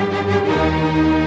Música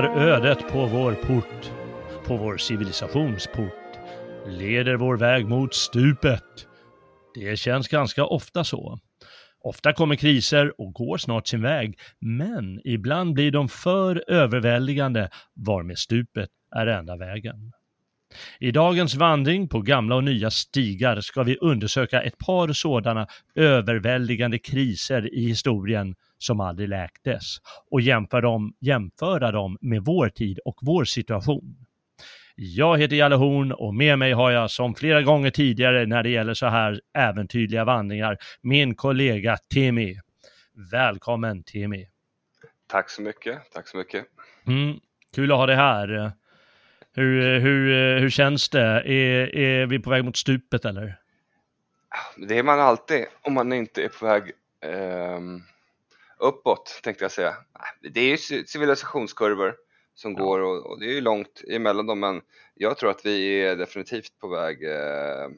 Bankar ödet på vår port, på vår civilisationsport, leder vår väg mot stupet. Det känns ganska ofta så. Ofta kommer kriser och går snart sin väg, men ibland blir de för överväldigande varmed stupet är enda vägen. I dagens vandring på gamla och nya stigar ska vi undersöka ett par sådana överväldigande kriser i historien som aldrig läktes och jämföra dem, jämföra dem med vår tid och vår situation. Jag heter Jalle Horn och med mig har jag som flera gånger tidigare när det gäller så här äventyrliga vandringar min kollega Timmy. Välkommen Timmy! Tack så mycket, tack så mycket. Mm, kul att ha dig här. Hur, hur, hur känns det? Är, är vi på väg mot stupet eller? Det är man alltid om man inte är på väg um uppåt tänkte jag säga. Det är ju civilisationskurvor som ja. går och, och, det är ju långt emellan dem men jag tror att vi är definitivt på väg eh,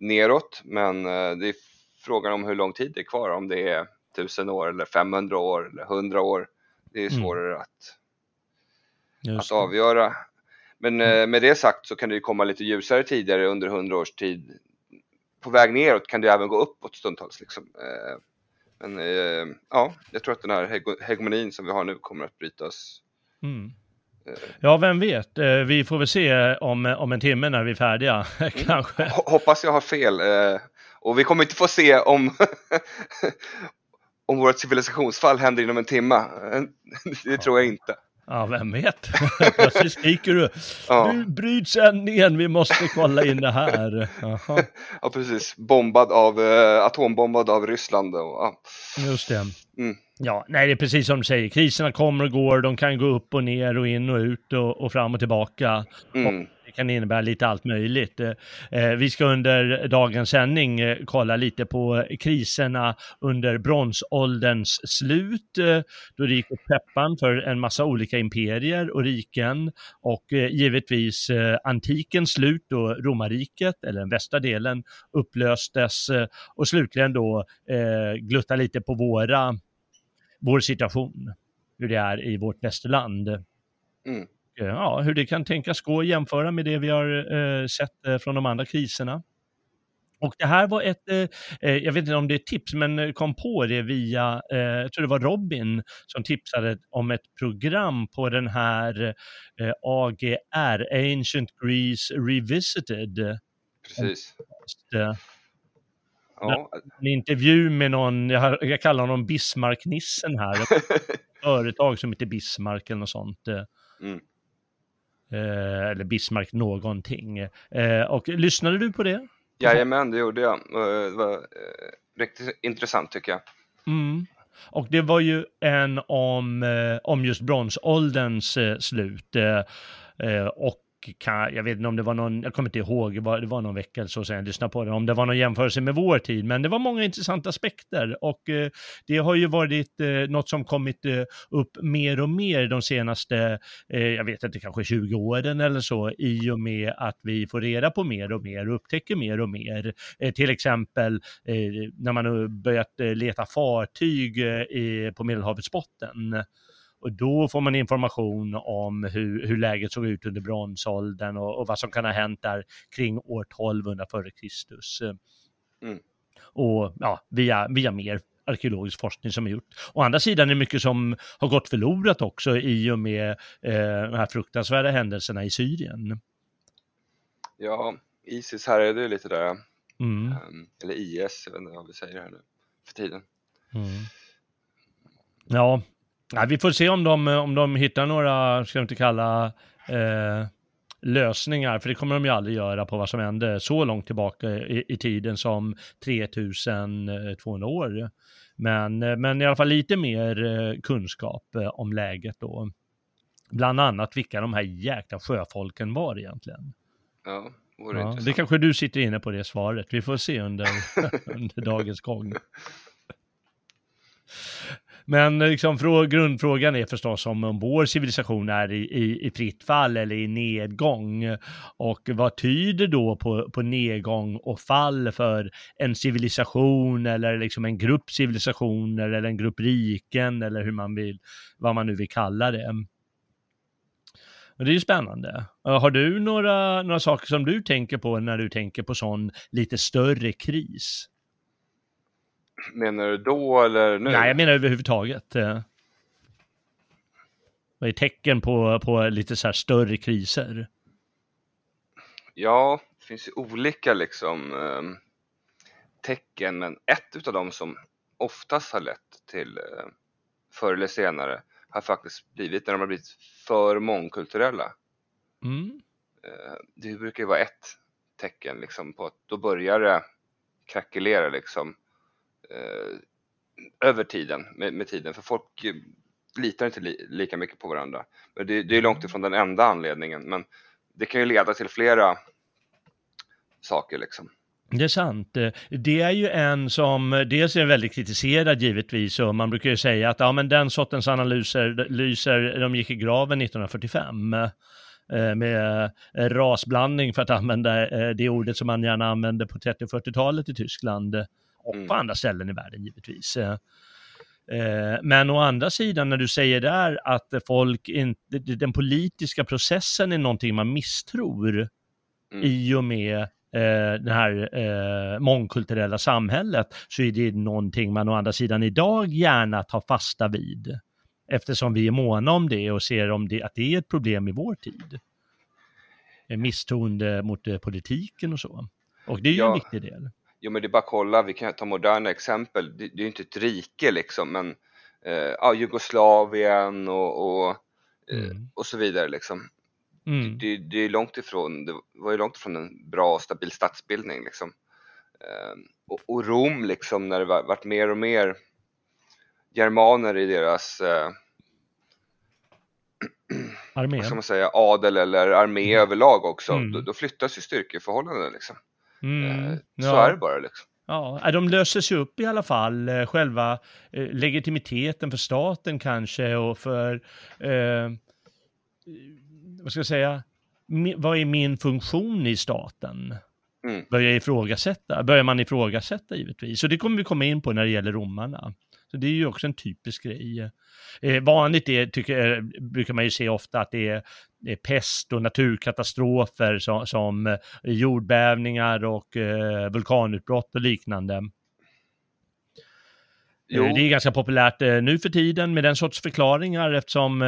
neråt men eh, det är frågan om hur lång tid det är kvar, om det är tusen år eller 500 år eller 100 år. Det är mm. svårare mm. att, att avgöra. Men eh, mm. med det sagt så kan det ju komma lite ljusare tidigare under 100 års tid. På väg neråt kan det även gå uppåt stundtals. Liksom. Eh, men eh, ja, jag tror att den här hegemonin som vi har nu kommer att brytas. Mm. Eh. Ja, vem vet? Eh, vi får väl se om, om en timme när vi är färdiga, mm. kanske. Hoppas jag har fel. Eh, och vi kommer inte få se om, om vårt civilisationsfall händer inom en timme. Det tror jag inte. Ja, vem vet? Plötsligt skriker du. Ja. Nu bryts sändningen, vi måste kolla in det här. Aha. Ja, precis. Bombad av, eh, atombombad av Ryssland. Och, ja. Just det. Mm. Ja, nej, det är precis som du säger. Kriserna kommer och går, de kan gå upp och ner och in och ut och, och fram och tillbaka. Mm. Och det kan innebära lite allt möjligt. Eh, eh, vi ska under dagens sändning eh, kolla lite på kriserna under bronsålderns slut, då det gick åt peppan för en massa olika imperier och riken och givetvis antikens slut då romarriket, eller den västra delen, upplöstes och slutligen då glutta lite på våra, vår situation, hur det är i vårt västerland. Mm ja, hur det kan tänkas gå att jämföra med det vi har eh, sett eh, från de andra kriserna. Och det här var ett, eh, eh jag vet inte om det är tips, men kom på det via, eh, jag tror det var Robin som tipsade om ett program på den här eh, AGR, Ancient Greece Revisited. Precis. Ja. En intervju med någon, jag, jag kallar honom Bismarck-nissen här, ett företag som heter Bismarck eller något sånt. Mm. Eh, eller Bismarck någonting. Eh, och lyssnade du på det? Jajamän, det gjorde jag. Eh, det var eh, riktigt intressant tycker jag. Mm. Och det var ju en om, eh, om just bronsålderns slut. och kan, jag vet inte om det var någon, jag kommer inte ihåg, det var, det var någon vecka eller så sedan jag lyssnade på det, om det var någon jämförelse med vår tid, men det var många intressanta aspekter och eh, det har ju varit eh, något som kommit eh, upp mer och mer de senaste, eh, jag vet inte, kanske 20 åren eller så, i och med att vi får reda på mer och mer och upptäcker mer och mer. Eh, till exempel eh, när man har börjat eh, leta fartyg eh, på Medelhavets botten. Och då får man information om hur, hur läget såg ut under bronsåldern och, och vad som kan ha hänt där kring år 1200 före Kristus. Mm. Och ja, via, via mer arkeologisk forskning som är gjort. Å andra sidan är det mycket som har gått förlorat också i och med eh, de här fruktansvärda händelserna i Syrien. Ja, Isis här är det lite där, mm. um, eller IS, jag vet inte vad vi säger här nu för tiden. Mm. Ja, Ja, vi får se om de, om de hittar några, ska vi inte kalla, eh, lösningar, för det kommer de ju aldrig göra på vad som hände så långt tillbaka i, i tiden som 3200 år. Men, men i alla fall lite mer eh, kunskap eh, om läget då. Bland annat vilka de här jäkla sjöfolken var egentligen. Ja, ja, det kanske du sitter inne på det svaret. Vi får se under, under dagens gång. Men eh, liksom, grundfrågan är förstås om vår civilisation är i, i, i fritt fall eller i nedgång. Och vad tyder då på, på nedgång och fall för en civilisation eller liksom en grupp civilisationer eller en grupp riken eller hur man vill, vad man nu vill kalla det. Och det är ju spännande. Har du några, några saker som du tänker på när du tänker på sån lite större kris? Menar du då eller nu? Nej, jag menar överhuvudtaget. Eh. Vad är tecken på, på lite så här större kriser? Ja, det finns ju olika liksom eh, tecken, men ett av dem som oftast har lett till eh, förr eller senare har faktiskt blivit när de har blivit för mångkulturella. Mm. Eh, det brukar ju vara ett tecken liksom på att då börjar det krackelera liksom eh, Eh, över tiden, med, med, tiden, för folk litar inte li, lika mycket på varandra. Det, det är långt ifrån den enda anledningen, men det kan ju leda till flera saker liksom. Det är sant. Det är ju en som dels är väldigt kritiserad givetvis och man brukar ju säga att ja, men den sortens analyser lyser, de gick i graven 1945 eh, med rasblandning för att använda eh, det ordet som man gärna använde på 30 och 40-talet i Tyskland och mm. på andra ställen i världen givetvis. Eh, eh, men å andra sidan när du säger där att folk inte, den politiska processen är någonting man misstror mm. i och med eh, det här eh, mångkulturella samhället så är det någonting man å andra sidan idag gärna tar fasta vid. Eftersom vi är måna om det och ser om det, att det är ett problem i vår tid. Misstroende mot politiken och så. Och det är ju ja. en viktig del. Jo men det är bara att kolla, vi kan ta moderna exempel, det, det är ju inte ett rike liksom men eh, ja, Jugoslavien och, och, eh, mm. och så vidare liksom. Mm. Det, det, är långt ifrån, det var ju långt ifrån en bra och stabil statsbildning liksom. Eh, och, och, Rom liksom när det var, vart mer och mer germaner i deras eh, armé. Vad ska man säga, adel eller armé mm. överlag också, mm. då, då flyttas ju styrkeförhållanden liksom. Mm, eh, så ja. är det bara liksom. Ja, de löses ju upp i alla fall, eh, själva eh, legitimiteten för staten kanske och för, eh, vad ska jag säga, vad är min funktion i staten? Mm. Börjar ifrågasätta, börjar man ifrågasätta givetvis. Och det kommer vi komma in på när det gäller romarna. Det är ju också en typisk grej. Eh, vanligt är, tycker, brukar man ju se ofta att det är, det är pest och naturkatastrofer som, som eh, jordbävningar och eh, vulkanutbrott och liknande. Eh, jo. Det är ganska populärt nu för tiden med den sorts förklaringar eftersom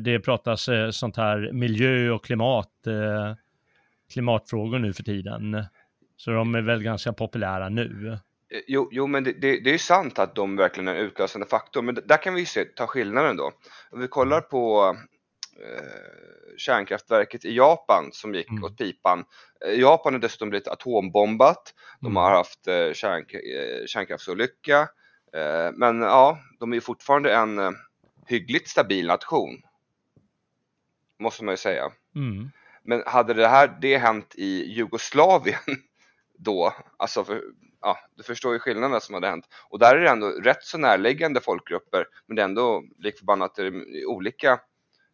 det pratas sånt här miljö och klimat, klimatfrågor nu för tiden. Så de är väl ganska populära nu. Eh, jo, jo men det, det, det är sant att de verkligen är en utlösande faktor, men där kan vi se, ta skillnaden då. Om vi kollar på eh, kärnkraftverket i Japan som gick mm. åt pipan. Eh, Japan har dessutom blivit atombombat, de mm. har haft eh, kärnk eh, kärnkraftsolycka, eh, men ja, de är fortfarande en eh, hyggligt stabil nation. Måste man ju säga. Mm. Men hade det här det hänt i Jugoslavien då, alltså för, ja, du förstår ju skillnaderna som hade hänt. Och där är det ändå rätt så närliggande folkgrupper, men det är ändå lik förbannat olika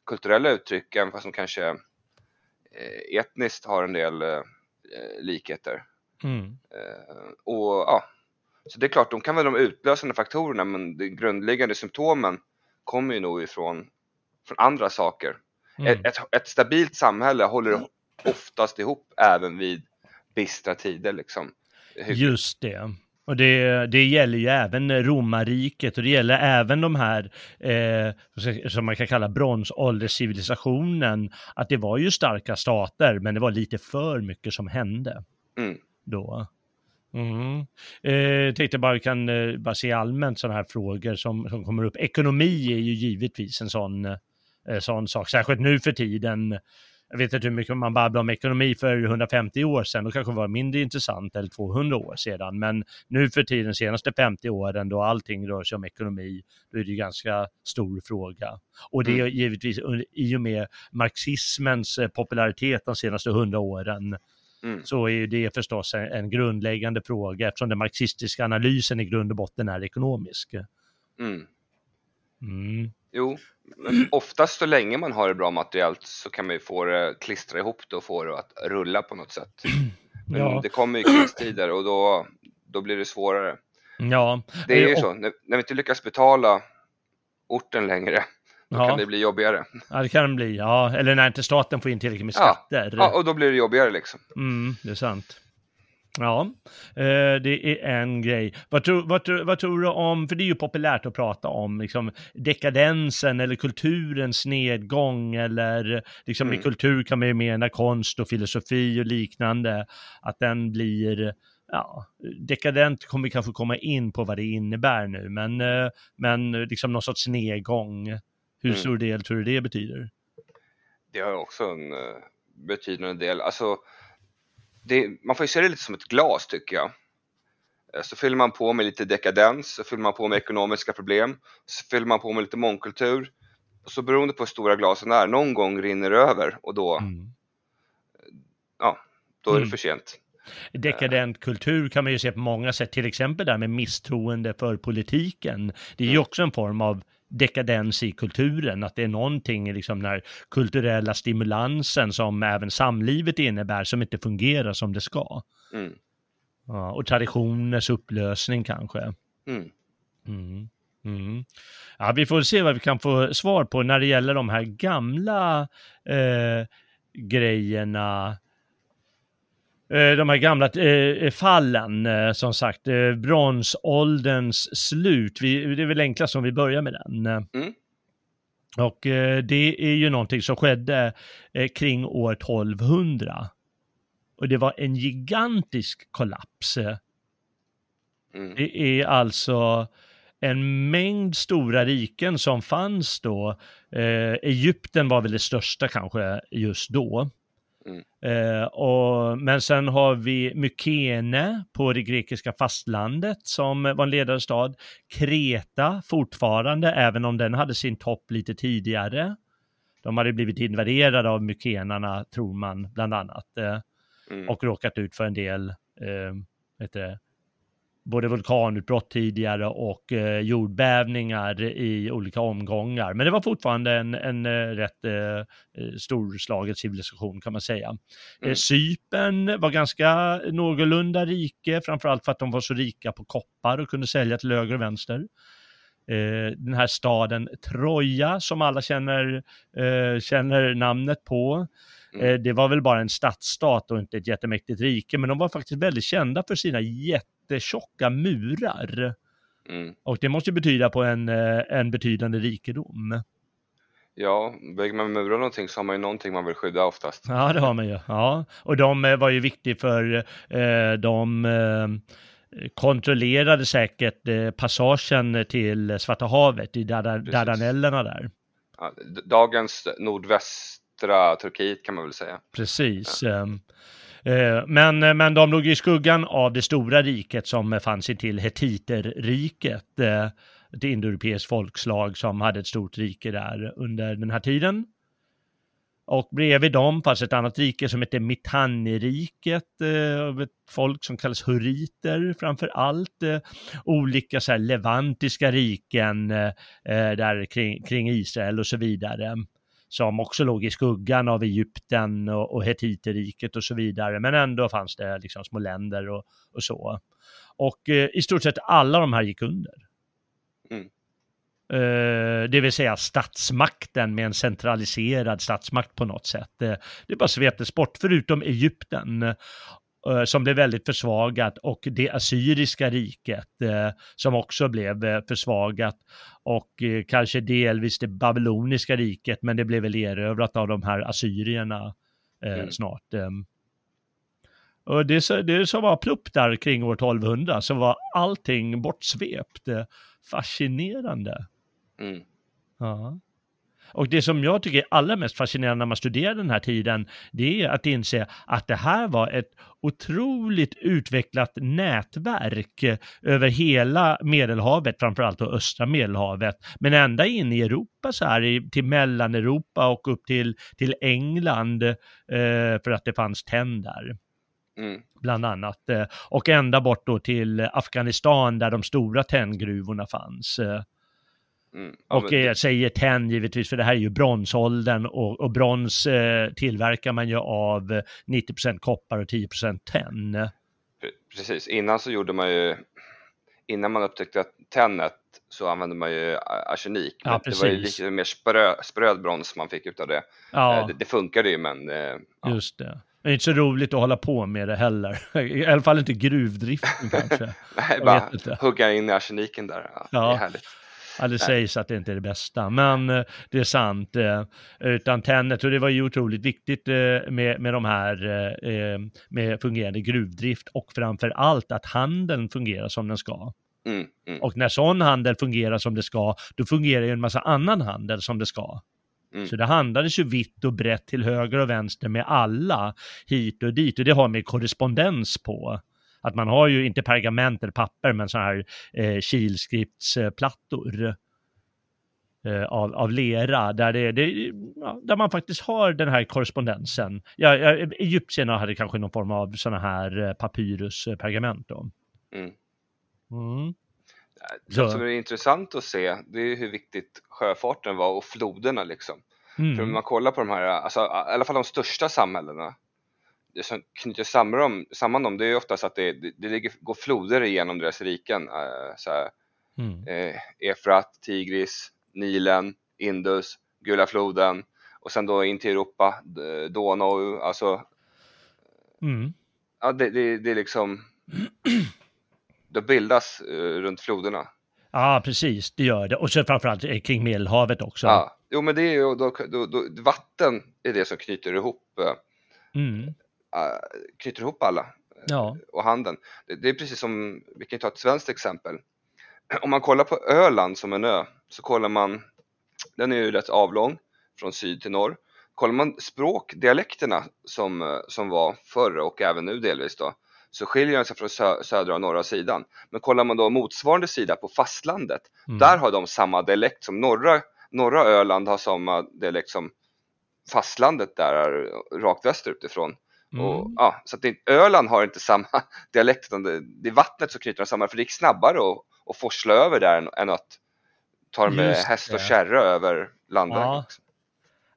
kulturella uttryck, även fast de kanske eh, etniskt har en del eh, likheter. Mm. Eh, och ja, så det är klart, de kan vara de utlösande faktorerna, men de grundläggande symptomen kommer ju nog ifrån från andra saker. Mm. Ett, ett, ett, stabilt samhälle håller oftast ihop även vid bistra tider liksom. Just det. Och det, det gäller ju även romarriket och det gäller även de här, eh, som man kan kalla bronsålderscivilisationen, att det var ju starka stater, men det var lite för mycket som hände mm. då. Mm. Eh, tänkte bara vi kan eh, bara se allmänt sådana här frågor som, som kommer upp. Ekonomi är ju givetvis en sån, eh, sån sak, särskilt nu för tiden. Jag vet inte hur mycket man babblade om ekonomi för 150 år sedan, då kanske det var mindre intressant, eller 200 år sedan. Men nu för tiden, senaste 50 åren, då allting rör sig om ekonomi, då är det ju ganska stor fråga. Och det är mm. givetvis i och med marxismens eh, popularitet de senaste 100 åren, Mm. så är det förstås en, en, grundläggande fråga eftersom den marxistiska analysen i grund och botten är ekonomisk. Mm. Mm. Jo, oftast så länge man har det bra materiellt så kan man ju få det, klistra ihop det och få det att rulla på något sätt. Men ja. det kommer ju kristider och då, då blir det svårare. Ja. Det är ju så, när, när vi inte lyckas betala orten längre, då ja. kan det bli jobbigare. Ja, det kan det bli, ja. Eller när inte staten får in tillräckligt med skatter. Ja, och då blir det jobbigare liksom. Mm, det är sant. Ja, eh, det är en grej. Vad tror, vad, vad tror du om, för det är ju populärt att prata om liksom, dekadensen eller kulturens nedgång eller liksom mm. i kultur kan man ju mena konst och filosofi och liknande, att den blir ja, dekadent kommer vi kanske komma in på vad det innebär nu, men, eh, men liksom någon sorts nedgång. Hur mm. stor del tror du det betyder? Det har också en uh, betydande del. Alltså, det, man får ju se det lite som ett glas tycker jag. Eh, så fyller man på med lite dekadens, så fyller man på med ekonomiska problem, så fyller man på med lite mångkultur. Och så beroende på hur stora glasen är, någon gång rinner det över och då, mm. ja, då är det mm. för sent. Dekadent kultur kan man ju se på många sätt, till exempel där med misstroende för politiken. Det är ju mm. också en form av dekadens i kulturen, att det är någonting, liksom den här kulturella stimulansen som även samlivet innebär som inte fungerar som det ska. Mm. Ja, och traditioners upplösning kanske. Mm. Mm. mm. Ja, vi får se vad vi kan få svar på när det gäller de här gamla eh, grejerna de här gamla eh, fallen, eh, som sagt, bronsålderns slut. Vi, det är väl enklast om vi börjar med den. Mm. Och det är ju någonting som skedde kring år 1200. Och det var en gigantisk kollaps. Mm. Det är alltså en mängd stora riken som fanns då. Egypten var väl det största kanske just då. Mm. Eh, och, men sen har vi Mykene på det grekiska fastlandet som var en ledande stad. Kreta fortfarande, även om den hade sin topp lite tidigare. De hade blivit invaderade av mykenarna, tror man, bland annat. Eh, mm. Och råkat ut för en del eh, det, både vulkanutbrott tidigare och eh, jordbävningar i olika omgångar. Men det var fortfarande en, en eh, rätt eh, eh storslagen civilisation kan man säga. Eh, mm. Cypern var ganska någorlunda rike, framförallt för att de var så rika på koppar och kunde sälja till höger och vänster. Eh, den här staden Troja som alla känner, känner namnet på. Mm. Det var väl bara en stadsstat och inte ett jättemäktigt rike, men de var faktiskt väldigt kända för sina jätte jättetjocka murar. Mm. Och det måste betyda på en, eh, en betydande rikedom. Ja, bygger man murar någonting så har man ju någonting man vill skydda oftast. Ja, det har man ju. Ja, och de eh, var ju viktiga för eh, de eh, kontrollerade säkert eh, passagen till Svarta havet i Dardanellerna där. Dagens nordvästra Turkiet kan man väl säga. Precis. Ja. Ehm, Eh, men, eh, men de låg i skuggan av det stora riket som fanns till hetiterriket. Eh, ett indoeuropeiskt folkslag som hade ett stort rike där under den här tiden. Och bredvid dem fanns ett annat rike som hette Mitanni-riket, ett folk som kallas huriter framför allt. olika så här levantiska riken där kring, kring Israel och så vidare som också låg i skuggan av Egypten och, och Hetiterriket och så vidare, men ändå fanns det liksom små länder och, och så. Och eh, i stort sett alla de här gick under. Mm. Uh, det vill säga statsmakten med en centraliserad statsmakt på något sätt. Uh, det bara sveptes bort, förutom Egypten. Eh, som blev väldigt försvagat och det assyriska riket eh, som också blev eh, försvagat och kanske delvis det babyloniska riket men det blev väl erövrat av de här assyrierna mm. snart. Och det, det som var plupp där kring år 1200 så var allting bortsvept. Fascinerande. Mm. Ja. Och det som jag tycker är allra mest fascinerande när man studerar den här tiden, det är att inse att det här var ett otroligt utvecklat nätverk över hela Medelhavet, framförallt då östra Medelhavet, men ända in i Europa så här, till Mellaneuropa och upp till, till England, eh, för att det fanns tenn där. Mm. Bland annat. Eh, och ända bort då till Afghanistan där de stora tenngruvorna fanns. Eh, Mm. Och jag säger tenn givetvis, för det här är ju bronsåldern och, och brons eh, tillverkar man ju av 90% koppar och 10% tenn. Precis, innan så gjorde man ju, innan man upptäckte att tennet så använde man ju arsenik. Ja, det var ju lite mer sprö, spröd brons man fick utav det. Ja. Eh, det. det funkade ju men... Eh, ja. Just det. Det är inte så roligt att hålla på med det heller. I alla fall inte gruvdriften kanske. Nej, bara hugga in i arseniken där. Ja, ja. Det är härligt. Ja, det sägs att det inte är det bästa, men eh, det är sant. Eh, utan Tennet, och det var ju otroligt viktigt eh, med, med de här, med fungerande gruvdrift och framför allt att handeln fungerar som den ska. Mm, mm. Och när sån handel fungerar som det ska, då fungerar ju en massa annan handel som det ska. Mm. Så det handlades ju vitt och brett till höger och vänster med alla hit och dit och det har med korrespondens på att man har ju inte pergament eller papper, men sådana här eh, kilskriftsplattor. Eh, av, av lera, där, det, det ja, där man faktiskt har den här korrespondensen. Ja, ja, Egyptierna hade kanske någon form av sådana här eh, papyruspergament då. Mm. Mm. Det som är intressant att se, det är hur viktigt sjöfarten var och floderna liksom. Mm. För om man kollar på de här, alltså, i alla fall de största samhällena, det som knyter samman dem, samman dem det är oftast att det, det, det ligger, går floder igenom deras riken. Äh, så här, mm. eh, Efrat, Tigris, Nilen, Indus, Gula floden och sen då in till Europa, Donau, alltså mm. Ja, det, det, det är liksom det bildas uh, runt floderna. Ja, precis, det gör det. Och så framförallt eh, kring Medelhavet också. Ja, jo men det är ju då, då, då, vatten är det som knyter ihop uh, mm. Äh, knyter ihop alla ja. Eh, och handeln. Det, det, är precis som, vi kan ta ett svenskt exempel. Om man kollar på Öland som en ö så kollar man, den är ju rätt avlång från syd till norr. Kollar man språkdialekterna som, eh, som var förr och även nu delvis då, så skiljer den sig från sö södra och norra sidan. Men kollar man då motsvarande sida på fastlandet, mm. där har de samma dialekt som norra, norra Öland har samma dialekt som fastlandet där är rakt västerut ifrån. Mm. Och, ja, så att det, Öland har inte samma dialekt, utan det, det är vattnet som knyter dem samman, för det gick snabbare att, att forsla över där än, än att ta med Just häst och kärra över landvägen. Ja.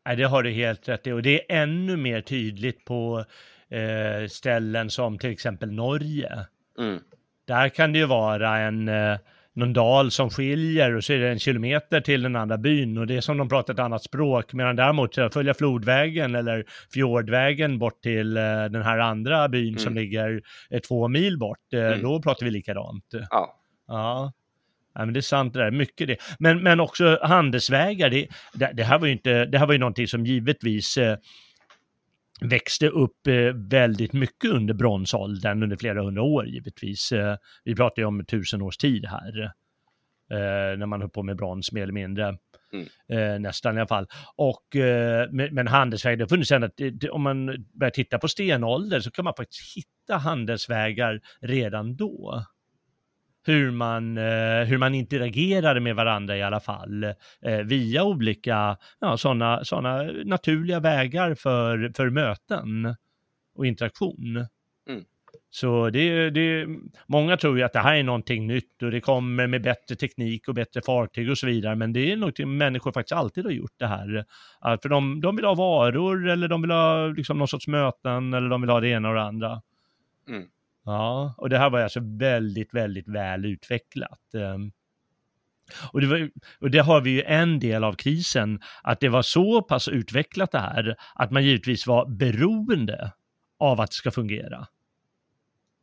Nej, det har du helt rätt i, och det är ännu mer tydligt på eh, ställen som till exempel Norge. Mm. Där kan det ju vara en eh, någon dal som skiljer och så är det en kilometer till den andra byn och det är som de pratar ett annat språk. Medan däremot följa flodvägen eller fjordvägen bort till eh, den här andra byn mm. som ligger eh, två mil bort, eh, mm. då pratar vi likadant. Ja. Ja. Ja, men det är sant det där, mycket det. Men, men också handelsvägar, det, det, det, här var ju inte, det här var ju någonting som givetvis växte upp eh, väldigt mycket under bronsåldern, under flera hundra år givetvis. Eh, vi pratar ju om tusen års tid här, eh, när man höll på med brons mer eller mindre. Mm. nästan i alla fall. Och, men handelsvägar, det har funnits ända, om man börjar titta på stenålder så kan man faktiskt hitta handelsvägar redan då hur man, eh, hur man interagerade med varandra i alla fall eh, via olika ja, sådana såna naturliga vägar för, för möten och interaktion. Mm. Så det, det, många tror ju att det här är någonting nytt och det kommer med bättre teknik och bättre fartyg och så vidare, men det är någonting människor faktiskt alltid har gjort det här. För de, de vill ha varor eller de vill ha liksom någon sorts möten eller de vill ha det ena och det andra. Mm. Ja, och det här var alltså väldigt, väldigt väl utvecklat. Ehm, och det, var, och det har vi ju en del av krisen, att det var så pass utvecklat det här, att man givetvis var beroende av att det ska fungera.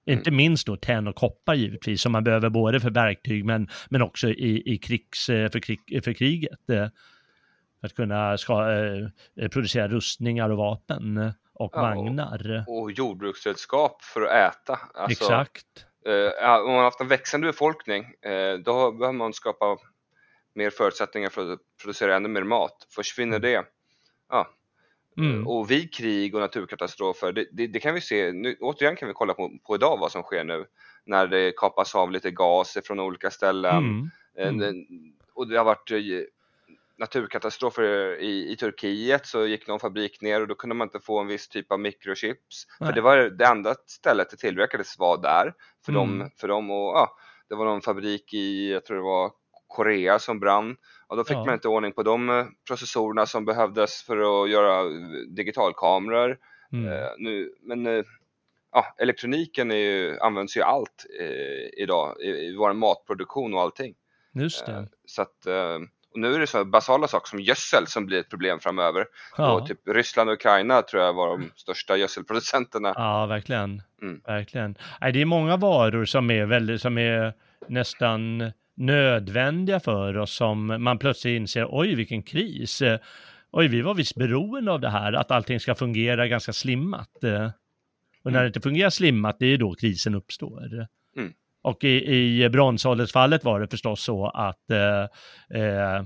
Mm. Inte minst då tenn och koppar givetvis, som man behöver både för verktyg men, men också i, i krigs, eh, för, krig, för kriget. Eh, för att kunna ska, eh, producera rustningar och vapen. Och ja, vagnar. Och, och jordbruksredskap för att äta. Alltså, Exakt. Eh, om man har haft en växande befolkning, eh, då behöver man skapa mer förutsättningar för att producera ännu mer mat. Försvinner mm. det, ja. Mm. Och vid krig och naturkatastrofer, det, det, det, kan vi se, nu, återigen kan vi kolla på, på idag vad som sker nu när det kapas av lite gas från olika ställen. Mm. Eh, mm. Och det har varit naturkatastrofer i, i Turkiet så gick någon fabrik ner och då kunde man inte få en viss typ av mikrochips. Nej. För det var det enda stället det tillverkades var där för, mm. dem, för dem och ja, det var någon fabrik i, jag tror det var Korea som brann och då fick ja. man inte ordning på de eh, processorerna som behövdes för att göra digitalkameror. Mm. Uh, nu, men uh, ja, elektroniken är ju, används ju allt uh, idag i, i vår matproduktion och allting. Just det. så att och nu är det så basala saker som gödsel som blir ett problem framöver. Ja. Och typ Ryssland och Ukraina tror jag var de största gödselproducenterna. Ja, verkligen. Mm. verkligen. Nej, det är många varor som är, väldigt, som är nästan nödvändiga för oss som man plötsligt inser, oj vilken kris. Oj, vi var visst beroende av det här, att allting ska fungera ganska slimmat. Och när mm. det inte fungerar slimmat, det är då krisen uppstår. Och i, i bronsåldersfallet var det förstås så att eh, eh,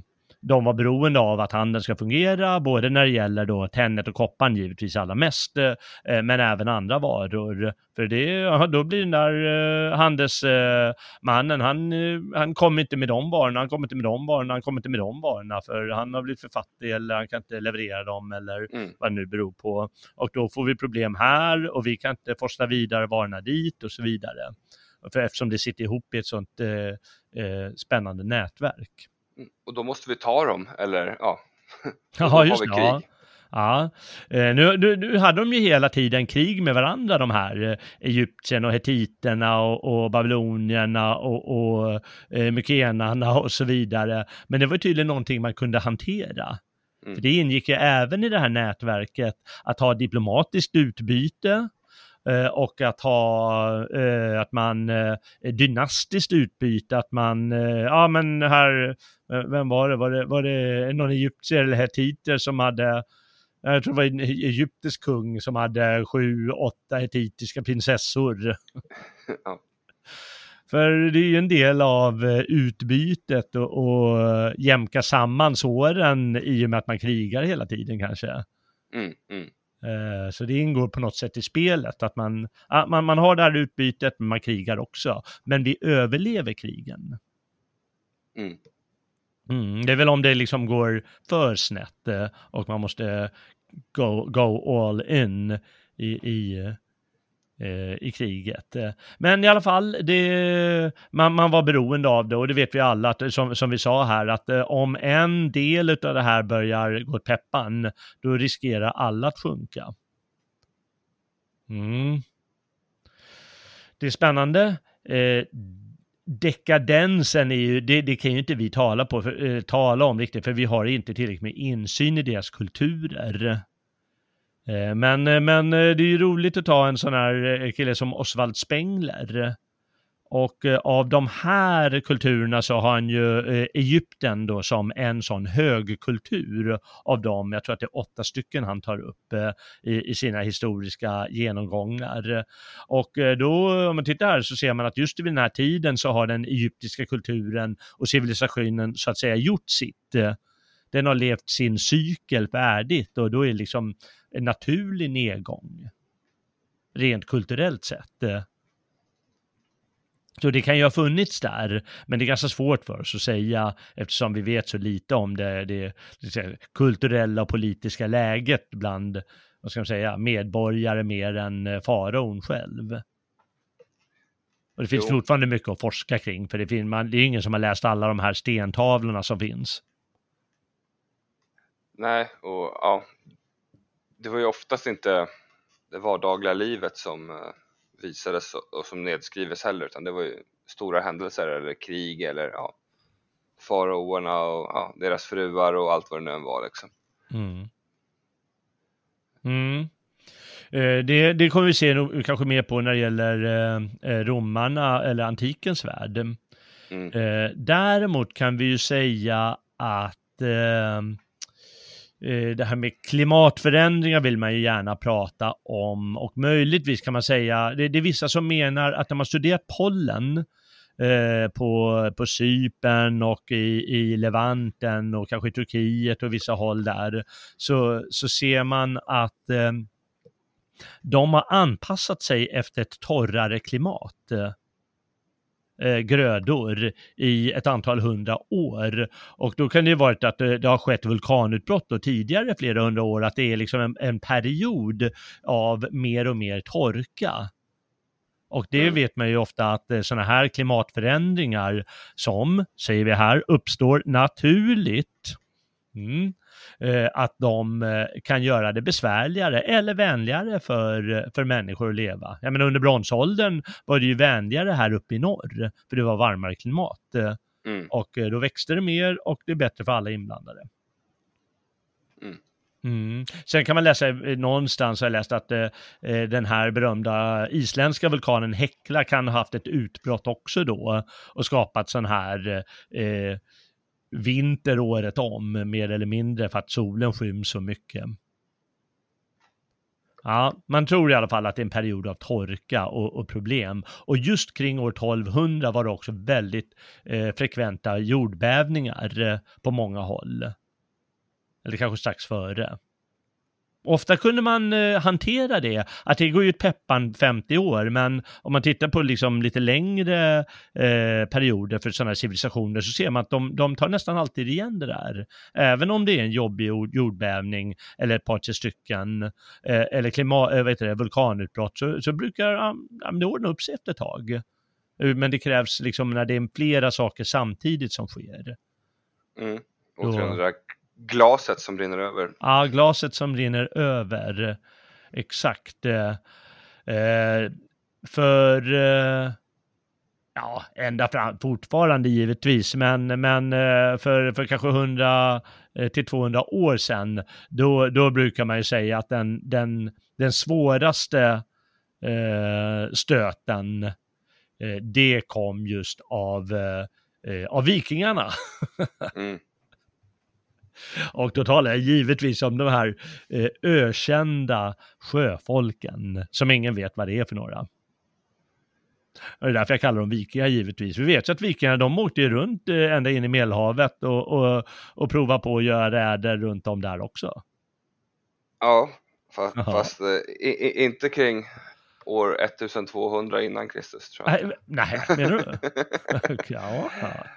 de var beroende av att handeln ska fungera, både när det gäller då tennet och kopparn givetvis allra mest, eh, men även andra varor. För det, då blir den där eh, handelsmannen, han, eh, han kommer inte med de varorna, han kommer inte med de varorna, han kommer inte med de varorna, för han har blivit för fattig eller han kan inte leverera dem eller mm. vad det nu beror på. Och då får vi problem här och vi kan inte forsla vidare varorna dit och så vidare. För eftersom det sitter ihop i ett sånt eh, eh, spännande nätverk. Mm, och då måste vi ta dem, eller ja. Ja, just det. Ja. Ja, eh, nu, nu, nu, hade de ju hela tiden krig med varandra de här eh, Egyptierna och hetiterna och, och babylonierna och, och eh, mykenarna och så vidare. Men det var tydligen någonting man kunde hantera. Mm. För det ingick ju även i det här nätverket att ha diplomatiskt utbyte och att ha eh, att man eh, dynastiskt utbyte, att man, ja men här, vem var det, var det, var det någon egyptier eller hetiter som hade jag tror det var en egyptisk kung som hade sju, åtta hetitiska prinsessor. Ja. För det är ju en del av utbytet och, och jämka samman såren i och med att man krigar hela tiden kanske. Mm, mm. Eh, så det ingår på något sätt i spelet, att man, man, man har det här utbytet, men man krigar också. Men vi överlever krigen. Mm. Mm, det är väl om det liksom går för snett eh, och man måste go, go all in i, i Eh, Eh, i kriget. Eh, men i alla fall, det, man, man, var beroende av det och det vet vi alla, att, som, som vi sa här, att eh, om en del av det här börjar gå åt peppan, då riskerar alla att sjunka. Mm. Det är spännande. Eh, dekadensen är ju, det, det, kan ju inte vi tala, på, för, eh, tala om riktigt, för vi har inte tillräckligt med insyn i deras kulturer. Eh, men, eh, men eh, det är ju roligt att ta en sån här kille som Oswald Spengler. Och av de här kulturerna så har han ju Egypten då som en sån högkultur av dem, jag tror att det är åtta stycken han tar upp i, i sina historiska genomgångar. Och då, om man tittar här så ser man att just vid den här tiden så har den egyptiska kulturen och civilisationen så att säga gjort sitt. Den har levt sin cykel färdigt och då är liksom en naturlig nedgång. Rent kulturellt sett. Så det kan ju ha funnits där, men det är ganska svårt för oss att säga eftersom vi vet så lite om det, det, det kulturella och politiska läget bland vad ska man säga, medborgare mer än eh, faraon själv. Och det finns jo. fortfarande mycket att forska kring, för det, finns, man, det är ingen som har läst alla de här stentavlorna som finns. Nej, och ja, det var ju oftast inte det vardagliga livet som eh, visades och som nedskrivs heller utan det var ju stora händelser eller krig eller ja, faraoerna och ja, deras fruar och allt vad det nu än var liksom. Mm. Mm. Eh, det, det kommer vi se kanske mer på när det gäller eh, romarna eller antikens värld. Mm. Däremot kan vi ju säga att Eh, det här med klimatförändringar vill man ju gärna prata om. Och möjligtvis kan man säga, det, det är vissa som menar att när man studerar pollen eh, på, på Cypern och i, i Levanten och kanske i Turkiet och vissa håll där, så, så ser man att eh, de har anpassat sig efter ett torrare klimat eh, grödor i ett antal hundra år. Och då kan det ju varit att det, det har skett vulkanutbrott då tidigare flera hundra år, att det är liksom en, en period av mer och mer torka. Och det mm. vet man ju ofta att eh, sådana här klimatförändringar som, säger vi här, uppstår naturligt. Mm. Eh, att de eh, kan göra det besvärligare eller vänligare för, för människor att leva. Jag menar under bronsåldern var det ju vänligare här uppe i norr, för det var varmare klimat. Mm. Och då växte det mer och det är bättre för alla inblandade. Mm. Mm. Sen kan man läsa någonstans, har jag läst att eh, den här berömda isländska vulkanen Hekla kan ha haft ett utbrott också då och skapat sån här eh, vinter året om, mer eller mindre, för att solen skyms så mycket. Ja, man tror i alla fall att det är en period av torka och, och problem. Och just kring år 1200 var det också väldigt eh, frekventa jordbävningar eh, på många håll. Eller kanske strax före. Ofta kunde man eh, hantera det, att det går ju ett peppan 50 år, men om man tittar på liksom lite längre eh, perioder för sådana civilisationer så ser man att de, de tar nästan alltid igen det där. Även om det är en jobbig jordbävning eller ett par tre stycken eh, eller klimat, vet det, vulkanutbrott så, så brukar ja, det ordna upp sig efter ett tag. Eh, men det krävs liksom när det är flera saker samtidigt som sker. Mm. Och glaset som rinner över. Ja, glaset som rinner över. Exakt. Eh, eh, för eh, ja, ända fram, fortfarande givetvis, men, men eh, för, för kanske 100 eh, till 200 år sedan, då, då brukar man ju säga att den, den, den svåraste eh, stöten, det kom just av, av vikingarna. mm. Och då talar jag givetvis om de här eh, ökända sjöfolken, som ingen vet vad det är för några. Och det är därför jag kallar dem vikingar givetvis. Vi vet ju att vikingarna de åkte ju runt eh, ända in i Medelhavet och, och, och provade på att göra räder runt om där också. Ja, fast, fast eh, inte kring år 1200 innan Kristus tror jag. Nej, menar du? ja.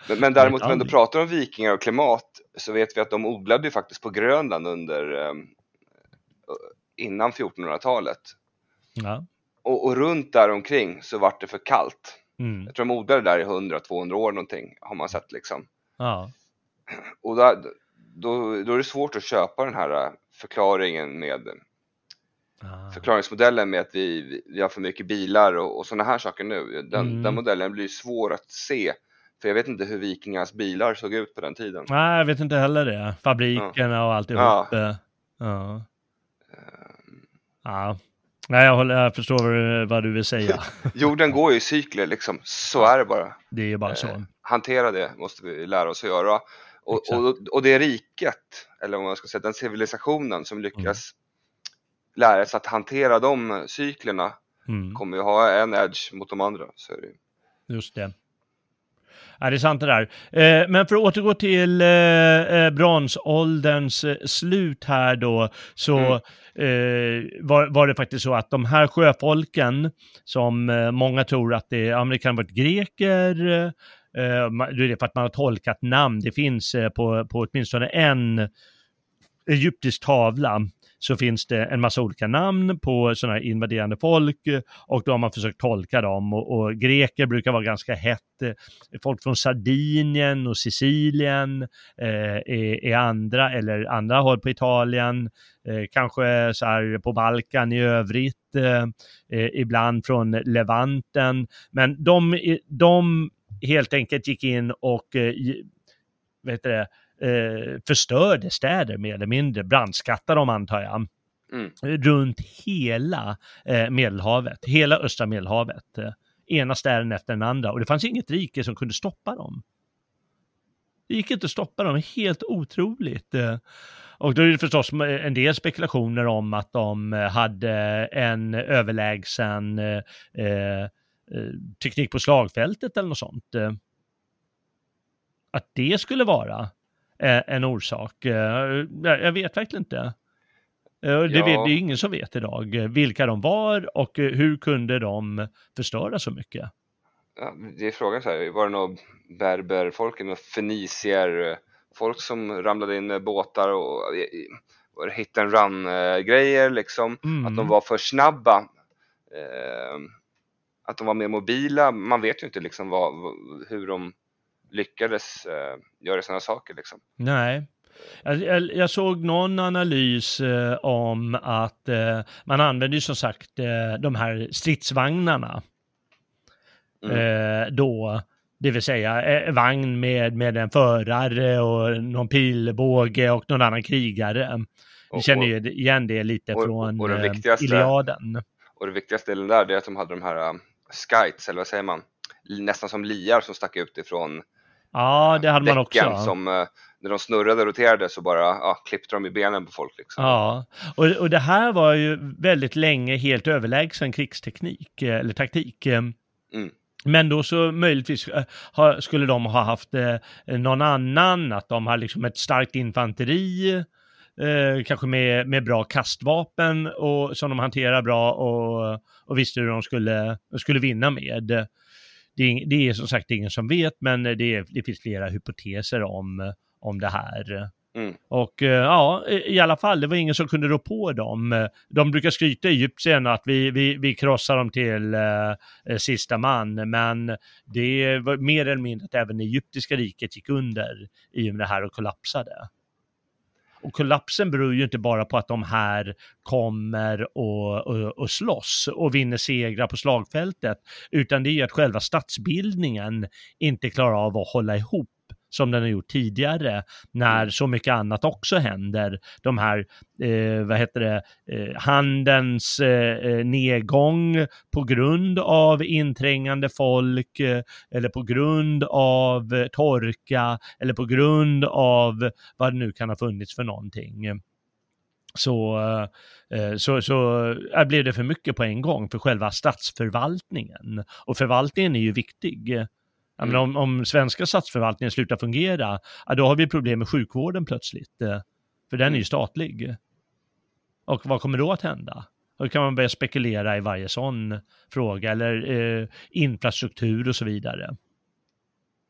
Men, men däremot om vi pratar om vikingar och klimat så vet vi att de odlade ju faktiskt på Grönland under um, innan 1400-talet. Ja. Och, och, runt där omkring så vart det för kallt. Mm. Jag tror de odlade där i 100-200 år någonting har man sett liksom. Ja. Och där, då, då är det svårt att köpa den här äh, förklaringen med ah. förklaringsmodellen med att vi, vi har för mycket bilar och, och sådana här saker nu. Den, mm. den modellen blir svår att se. För jag vet inte hur vikingarnas bilar såg ut på den tiden. Nej, jag vet inte heller det. Fabrikerna ja. och alltihop. Ja. Ja. Um. ja. Nej, jag, håller, jag förstår vad du vill säga. Jorden går ju i cykler liksom, så är det bara. Det är ju bara så. Eh, hantera det måste vi lära oss att göra. Och, och, och det riket, eller om man ska säga den civilisationen som lyckas lära sig att hantera de cyklerna mm. kommer ju ha en edge mot de andra. Så är det. Just det. Ja, det är sant det där. Eh, men för att återgå till eh, eh bronsålderns slut här då, så mm. eh, var, var, det faktiskt så att de här sjöfolken, som många tror att det är, kan ha varit greker, det är för att man har tolkat namn, det finns på, på åtminstone en egyptisk tavla så finns det en massa olika namn på sådana här invaderande folk eh, och då har man försökt tolka dem och, och greker brukar vara ganska hett. Eh, folk från Sardinien och Sicilien eh, är, är, andra eller andra håll på Italien, eh, kanske så här på Balkan i övrigt, eh, eh ibland från Levanten. Men de, de helt enkelt gick in och eh, vet det, eh, förstörde städer mer eller mindre, brandskattade dem antar jag. Mm. runt hela eh, Medelhavet, hela östra Medelhavet. Eh, ena städen efter den andra och det fanns inget rike som kunde stoppa dem. Det gick inte att stoppa dem, helt otroligt. Och då är det förstås en del spekulationer om att de hade en överlägsen eh, eh teknik på slagfältet eller något sånt. Att det skulle vara en orsak, jag vet verkligen inte. Det, ja. vet, det är ingen som vet idag vilka de var och hur kunde de förstöra så mycket. Ja, det är frågan så här, var det några berberfolk, några fenicier, folk som ramlade in med båtar och hit and run grejer liksom, mm. att de var för snabba, eh, att de var mer mobila, man vet ju inte liksom vad, hur de lyckades eh, göra sådana saker liksom. Nej. Jag, jag, såg någon analys eh, om att eh, man använder ju som sagt eh, de här stridsvagnarna. Mm. Då, det vill säga vagn med, med en förare och någon pilbåge och någon annan krigare. Vi känner ju igen det lite och, från och eh, Iliaden. Och det viktigaste delen där är att de hade de här skites, eller vad säger man, nästan som liar som stack ut ifrån Ja, det hade man också. Som, uh, när de snurrade och roterade så bara ja, klippte de i benen på folk. Liksom. Ja, och, och det här var ju väldigt länge helt överlägsen krigsteknik eller taktik. Mm. Men då så möjligtvis skulle de ha haft någon annan, att de har liksom ett starkt infanteri, kanske med, med bra kastvapen och, som de hanterar bra och, och visste hur de skulle, skulle vinna med. Det är, det är som sagt ingen som vet, men det, är, det finns flera hypoteser om, om det här. Mm. Och ja, i alla fall, det var ingen som kunde rå på dem. De brukar skryta i Egypten att vi, vi, vi krossar dem till eh, sista man, men det var mer eller mindre att även det egyptiska riket gick under i och med det här och kollapsade. Och kollapsen beror ju inte bara på att de här kommer och, och, och slåss och vinner segrar på slagfältet, utan det är ju att själva statsbildningen inte klarar av att hålla ihop som den har gjort tidigare när mm. så mycket annat också händer. De här, eh, vad heter det, eh, handelns eh, eh, nedgång på grund av inträngande folk eh, eller på grund av eh, torka eller på grund av vad det nu kan ha funnits för någonting. Så, så, så blev det för mycket på en gång för själva statsförvaltningen. Och förvaltningen är ju viktig. Ja, men om, om svenska statsförvaltningen slutar fungera, ja, då har vi problem med sjukvården plötsligt. Eh, för den är ju mm. statlig. Och vad kommer då att hända? Då kan man börja spekulera i varje sån fråga, eller eh, infrastruktur och så vidare.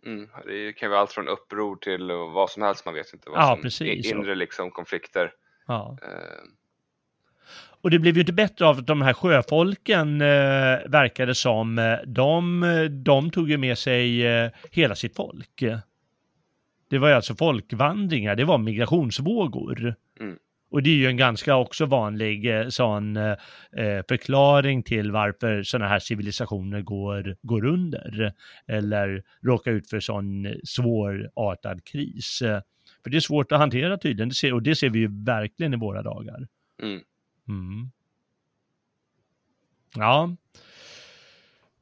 Mm, det kan vara allt från uppror till vad som helst, man vet inte vad ja, som precis, inre liksom, konflikter. Ja. Eh, och det blev ju inte bättre av att de här sjöfolken eh, verkade som, eh, de, de tog ju med sig eh, hela sitt folk. Det var ju alltså folkvandringar, det var migrationsvågor. Mm. Och det är ju en ganska också vanlig eh, sån eh, förklaring till varför sådana här civilisationer går, går under eller råkar ut för sån svårartad kris. För det är svårt att hantera tydligen, det ser, och det ser vi ju verkligen i våra dagar. Mm. Mm. Ja.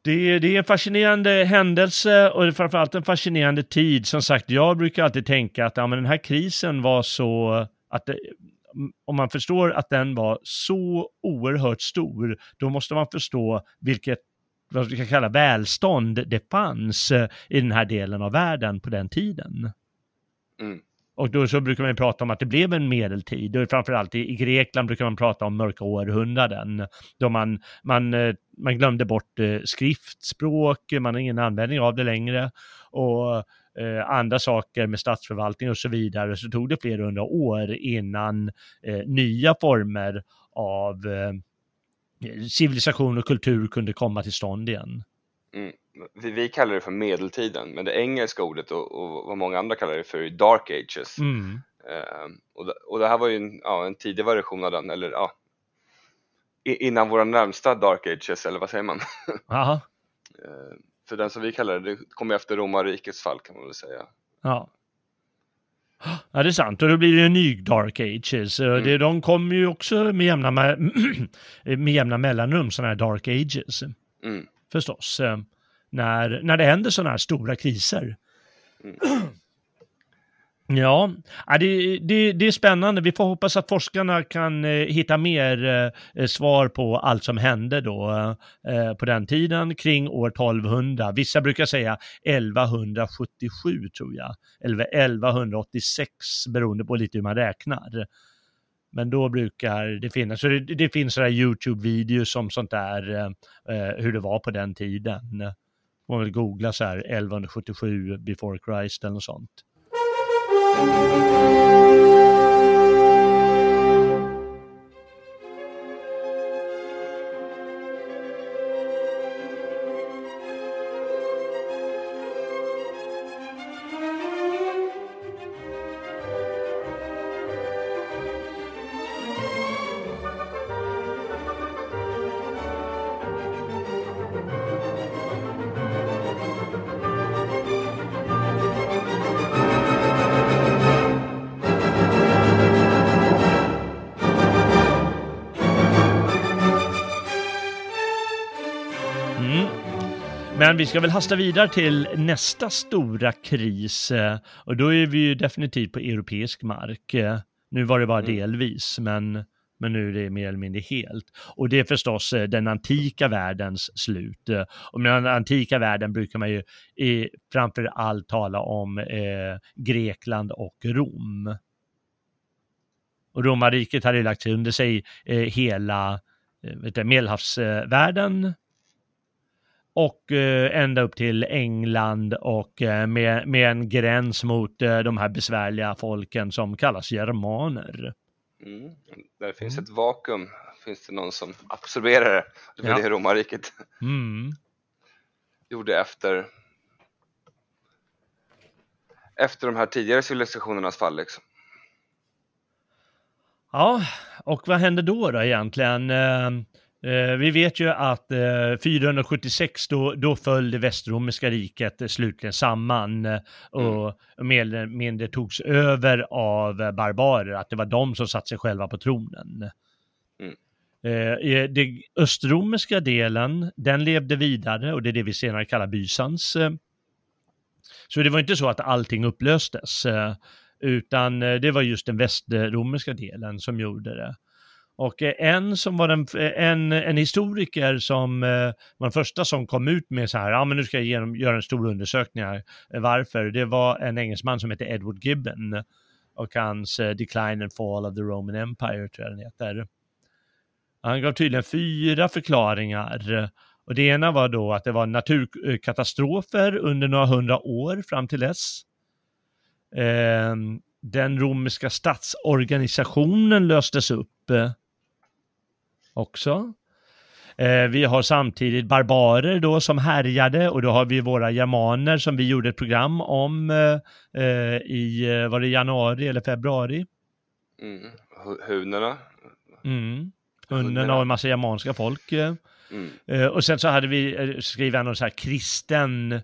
Det, det, är en fascinerande händelse och det är framförallt en fascinerande tid. Som sagt, jag brukar alltid tänka att ja, men den här krisen var så att det, om man förstår att den var så oerhört stor, då måste man förstå vilket vad vi kan kalla välstånd det fanns i den här delen av världen på den tiden. Mm. Och då så brukar man prata om att det blev en medeltid, och framförallt i, i Grekland brukar man prata om mörka århundraden, då man, man, eh, man glömde bort eh, skriftspråk, man har ingen användning av det längre, och eh, andra saker med statsförvaltning och så vidare, så tog det flera hundra år innan eh, nya former av eh, civilisation och kultur kunde komma till stånd igen. Mm vi, vi kallar det för medeltiden, men det engelska ordet och, och vad många andra kallar det för dark ages. Mm. Uh, och, det, och det här var ju en, ja, en tidig version av den, eller ja, innan våra närmsta dark ages, eller vad säger man? uh, för den som vi kallar det, det kommer efter romarrikets fall kan man väl säga. Ja. Ja, det är sant. Och då blir det en ny Dark Ages. Mm. Det, de kommer ju också med jämna, med, med jämna mellanrum, sådana här Dark Ages. Mm. Förstås när, när det händer sådana här stora kriser. Mm. Ja, det, det, det, är spännande. Vi får hoppas att forskarna kan eh, hitta mer eh, svar på allt som hände då eh, på den tiden kring år 1200. Vissa brukar säga 1177 tror jag, eller 1186 beroende på lite hur man räknar. Men då brukar det finnas, så det, det finns sådana YouTube-videos om sånt där, hur det var på den tiden. Man vill googla så här 1177 before Christ eller något sånt. Men vi ska väl hasta vidare till nästa stora kris eh, och då är vi ju definitivt på europeisk mark. Eh, nu var det bara mm. delvis, men, men nu är det mer eller mindre helt. Och det är förstås eh, den antika världens slut. Och med den antika världen brukar man ju framför allt tala om eh, Grekland och Rom. Och romarriket hade ju lagt under sig eh, hela eh, medelhavsvärlden och eh, ända upp till England och eh, med, med en gräns mot eh, de här besvärliga folken som kallas germaner. Mm. Där finns mm. ett vakuum, finns det någon som absorberar det, det var ja. det romarriket mm. gjorde efter efter de här tidigare civilisationernas fall liksom. Ja, och vad hände då då egentligen? Eh, vi vet ju att eh, 476 då, då föll det västromerska riket eh, slutligen samman eh, och mm. mer eller mindre togs över av barbarer, att det var de som satte sig själva på tronen. Mm. Eh, den östromerska delen, den levde vidare och det är det vi senare kallar Bysans. Så det var inte så att allting upplöstes, utan det var just den västromerska delen som gjorde det. Och eh, en som var en, eh, en, en historiker som eh, var den första som kom ut med så här, ja men nu ska jag genom, göra en stor undersökning här, eh, varför? Det var en engelsman som hette Edward Gibbon och hans Decline and Fall of the Roman Empire tror jag den heter. Han gav tydligen fyra förklaringar och det ena var då att det var naturkatastrofer under några hundra år fram till dess. Ehm, den romerska statsorganisationen löstes upp också. Eh, vi har samtidigt barbarer då som härjade och då har vi våra germaner som vi gjorde ett program om eh, eh i, var det januari eller februari? Mm. Hunerna. Mm. Hunerna och en massa germanska folk. Mm. Eh, och sen så hade vi skrivit någon så här kristen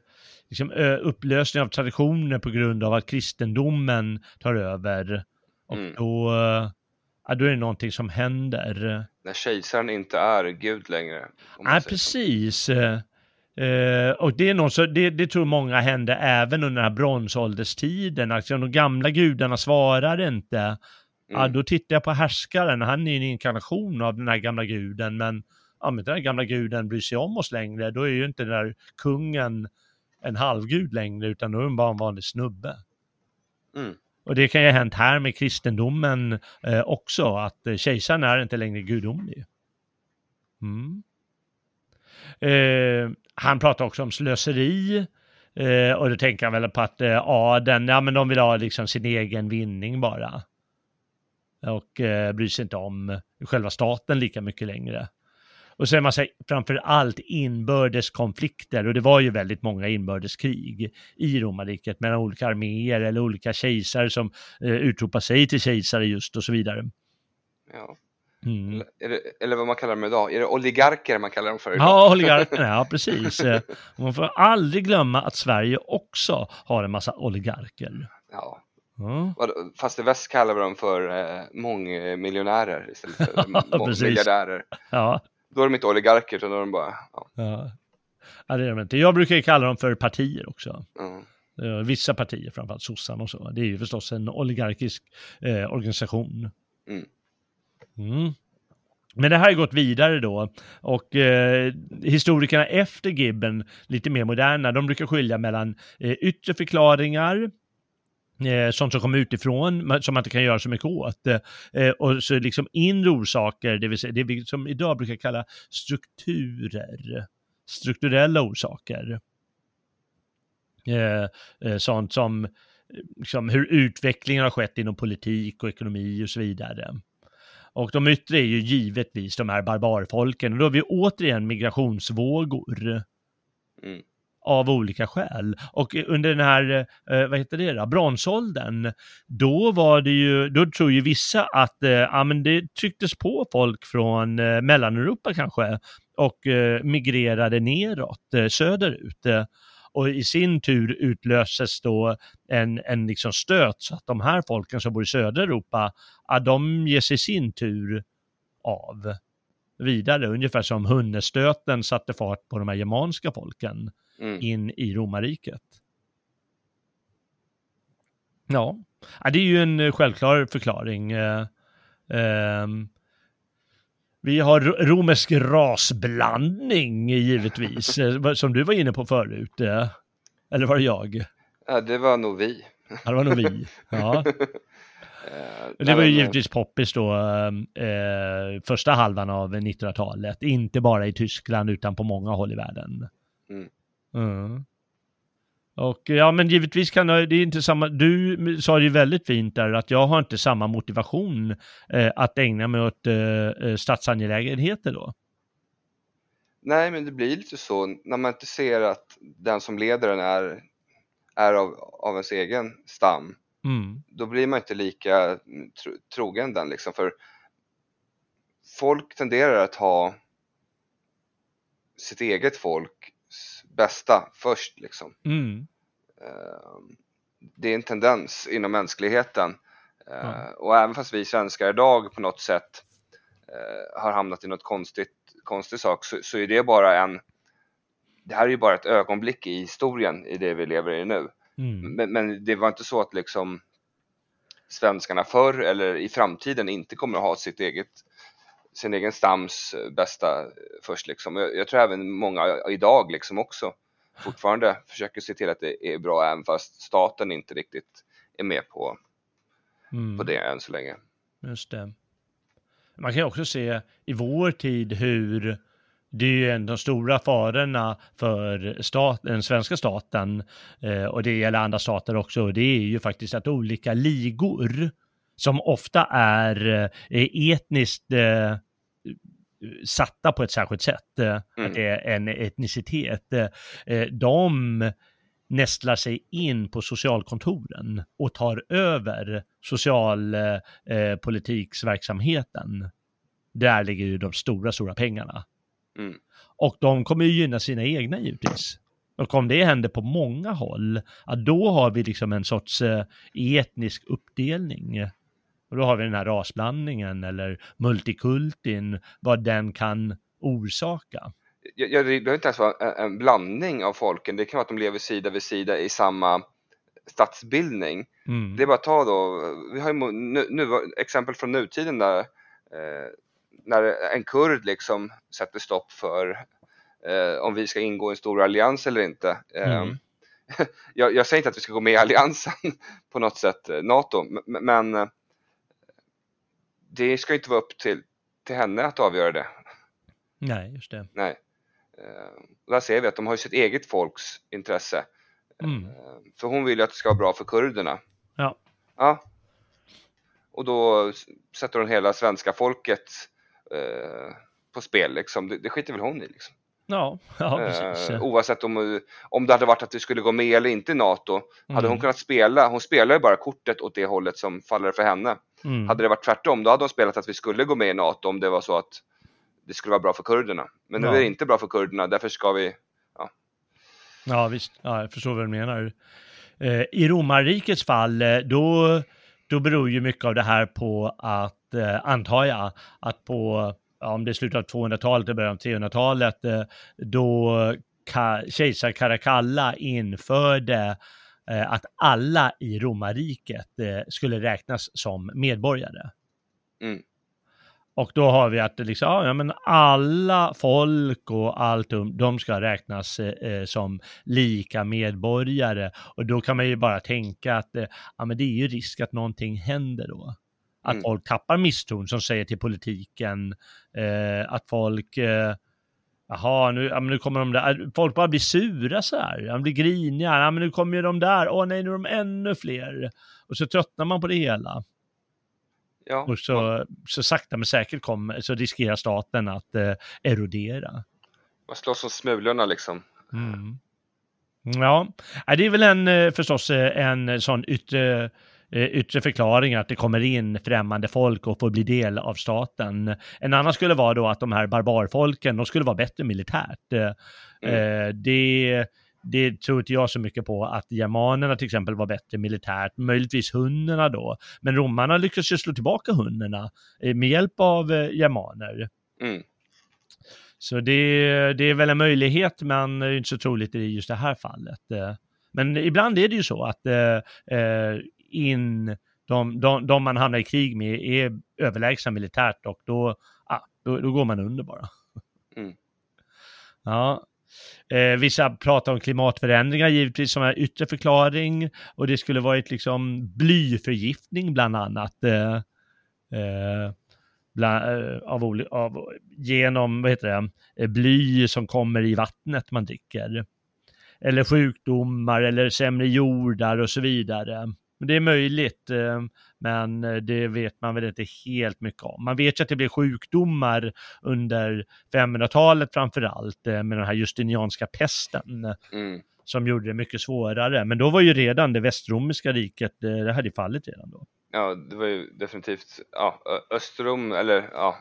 liksom, upplösning av traditioner på grund av att kristendomen tar över. Och mm. då ja, då är det någonting som händer. När kejsaren inte är Gud längre. Nej, precis. Uh, och det, är något, så det, det tror många hände även under den här bronsålderstiden. Alltså de gamla gudarna svarar inte. Mm. Ja, då tittar jag på härskaren, han är en inkarnation av den här gamla guden, men om inte den här gamla guden bryr sig om oss längre, då är ju inte den där kungen en halvgud längre, utan då är han bara en vanlig snubbe. Mm. Och det kan ju ha hänt här med kristendomen eh, också, att eh, kejsaren är inte längre gudomlig. Mm. Eh, han pratar också om slöseri. Eh, och då tänker han väl på att eh, adeln, ja men de vill ha liksom sin egen vinning bara. Och eh, bryr sig inte om själva staten lika mycket längre. Och så är man sig framför allt inbördeskonflikter och det var ju väldigt många inbördeskrig i romarriket mellan olika arméer eller olika kejsare som eh, utropar sig till kejsare just och så vidare. Ja. Mm. Eller, eller, vad man kallar dem idag, är det oligarker man kallar dem för idag? Ja, oligarker, ja precis. Man får aldrig glömma att Sverige också har en massa oligarker. Ja. Mm. Fast i väst kallar vi dem för eh, mångmiljonärer istället för mångmiljardärer. Ja. Då är de inte oligarker, utan då är de bara... Ja. ja. ja det är de inte. Jag brukar ju kalla dem för partier också. Mm. Eh, vissa partier, framförallt sossarna och så. Det är ju förstås en oligarkisk eh, organisation. Mm. Mm. Men det här har gått vidare då och eh, historikerna efter Gibben, lite mer moderna, de brukar skilja mellan eh, yttre förklaringar, eh, sånt som kommer utifrån, som man inte kan göra så mycket åt, eh, eh, och så liksom inre orsaker, det vill säga det vi som idag brukar kalla strukturer, strukturella orsaker. Eh, eh, sånt som liksom, hur utvecklingen har skett inom politik och ekonomi och så vidare. Och de yttre är ju givetvis de här barbarfolken och då har vi återigen migrationsvågor. Mm. Av olika skäl. Och under den här, eh, vad heter det då, bronsåldern, då var det ju, då tror ju vissa att, eh, ja men det trycktes på folk från eh, Mellaneuropa kanske och eh, migrerade neråt, eh, söderut och i sin tur utlöses då en, en liksom stöt så att de här folken som bor i södra Europa, ja, de ger sig i sin tur av vidare, ungefär som hunnestöten satte fart på de här germanska folken mm. in i romarriket. Ja. ja, det är ju en självklar förklaring. Eh, eh, vi har romersk rasblandning givetvis, eh, som du var inne på förut. Eh, eller var det jag? Ja, det var nog vi. Ja, det var nog vi. Ja. Eh, det var ju givetvis poppis då, eh, första halvan av 1900-talet. Inte bara i Tyskland utan på många håll i världen. Mm. Mm. Och ja, men givetvis kan det, det är inte samma, du sa det ju väldigt fint där att jag har inte samma motivation eh, att ägna mig åt eh, eh, statsangelägenheter då. Nej, men det blir lite så när man inte ser att den som leder den är, är av, av ens egen stam. Mm. Då blir man inte lika tro, trogen den liksom, för folk tenderar att ha sitt eget folk bästa först liksom. Mm. Ehm, det är en tendens inom mänskligheten mm. och även fast vi svenskar idag på något sätt eh, har hamnat i något konstigt, konstig sak så, så är det bara en det här är ju bara ett ögonblick i historien i det vi lever i nu. Mm. Men, men, det var inte så att liksom svenskarna förr eller i framtiden inte kommer att ha sitt eget sin egen stams eh, bästa eh, först liksom. Jag, jag tror även många idag liksom också fortfarande försöker se till att det är bra även fast staten inte riktigt är med på, mm. på det än så länge. Just det. Man kan också se i vår tid hur det är ju en av de stora farorna för stat, den svenska staten eh, och det gäller andra stater också. Och det är ju faktiskt att olika ligor som ofta är eh, etniskt eh, satta på ett särskilt sätt, eh, mm. att det är en etnicitet, de nästlar sig in på socialkontoren och tar över socialpolitiksverksamheten. Där ligger ju de stora, stora pengarna. Mm. Och de kommer ju gynna sina egna givetvis. Och om det händer på många håll, då har vi liksom en sorts etnisk uppdelning och då har vi den här rasblandningen eller multikultin, vad den kan orsaka. Ja, det behöver inte ens vara en blandning av folken, det kan vara att de lever sida vid sida i samma stadsbildning. Mm. Det är bara att ta då, vi har ju nu, nu, exempel från nutiden där eh, när en kurd liksom sätter stopp för eh, om vi ska ingå i en stor allians eller inte. Eh, mm. jag, jag, säger inte att vi ska gå med i alliansen på något sätt, eh, NATO, men eh, det ska inte vara upp till, till henne att avgöra det. Nej, just det. Nej. Uh, där ser vi att de har sitt eget folks intresse. Mm. Uh, för hon vill ju att det ska vara bra för kurderna. Ja. Ja. Och då sätter hon hela svenska folket uh, på spel liksom. Det, det skiter väl hon i liksom. Ja, ja precis. Eh, oavsett om, om det hade varit att vi skulle gå med eller inte i NATO. Mm. Hade hon kunnat spela, hon spelar ju bara kortet åt det hållet som faller för henne. Mm. Hade det varit tvärtom, då hade hon spelat att vi skulle gå med i NATO om det var så att det skulle vara bra för kurderna. Men nu ja. är det inte bra för kurderna, därför ska vi... Ja, ja visst, ja, jag förstår vad du menar. Eh, I romarrikets fall, eh, då, då beror ju mycket av det här på att, eh, antar jag, att på om det är slutet av 200-talet eller början av 300-talet, då kejsar Caracalla införde eh, att alla i romarriket eh, skulle räknas som medborgare. Mm. Och då har vi att liksom, ja, men alla folk och allt, de ska räknas eh, som lika medborgare. Och då kan man ju bara tänka att eh, ja, men det är ju risk att någonting händer då. Att mm. folk tappar misstron som säger till politiken, eh, att folk eh, Jaha, nu, ja, nu kommer de där. Folk bara blir sura så här. De blir griniga. Ja, men nu kommer ju de där. Åh nej, nu är de ännu fler. Och så tröttnar man på det hela. Ja. Och så, så sakta men säkert kommer, så riskerar staten att eh, erodera. Man slåss om smulorna liksom. Mm. Ja, det är väl en eh, förstås eh, en sån yttre yttre förklaring att det kommer in främmande folk och får bli del av staten. En annan skulle vara då att de här barbarfolken, de skulle vara bättre militärt. Eh, mm. Eh, det, det tror inte jag så mycket på att germanerna till exempel var bättre militärt, möjligtvis hunnerna då. Men romarna lyckades ju slå tillbaka hunnerna med hjälp av germaner. Mm. Så det, det är väl en möjlighet, men det är inte så troligt i just det här fallet. Men ibland är det ju så att eh, in de, de, de man hamnar i krig med är överlägsna militärt och då, ah, då, då går man under bara. Mm. Ja, Eh, vissa pratar om klimatförändringar givetvis som en yttre förklaring och det skulle varit liksom blyförgiftning bland annat. Eh, eh, bland, eh, av, av, genom, vad heter det, eh, bly som kommer i vattnet man dricker. Eller sjukdomar eller sämre jordar och så vidare. Men det är möjligt, eh, men eh, det vet man väl inte helt mycket om. Man vet ju att det blev sjukdomar under 500-talet framför allt eh, med den här justinianska pesten. Mm. Som gjorde det mycket svårare. Men då var ju redan det västromerska riket, det hade fallit redan då. Ja, det var ju definitivt, ja, Östrom, eller ja,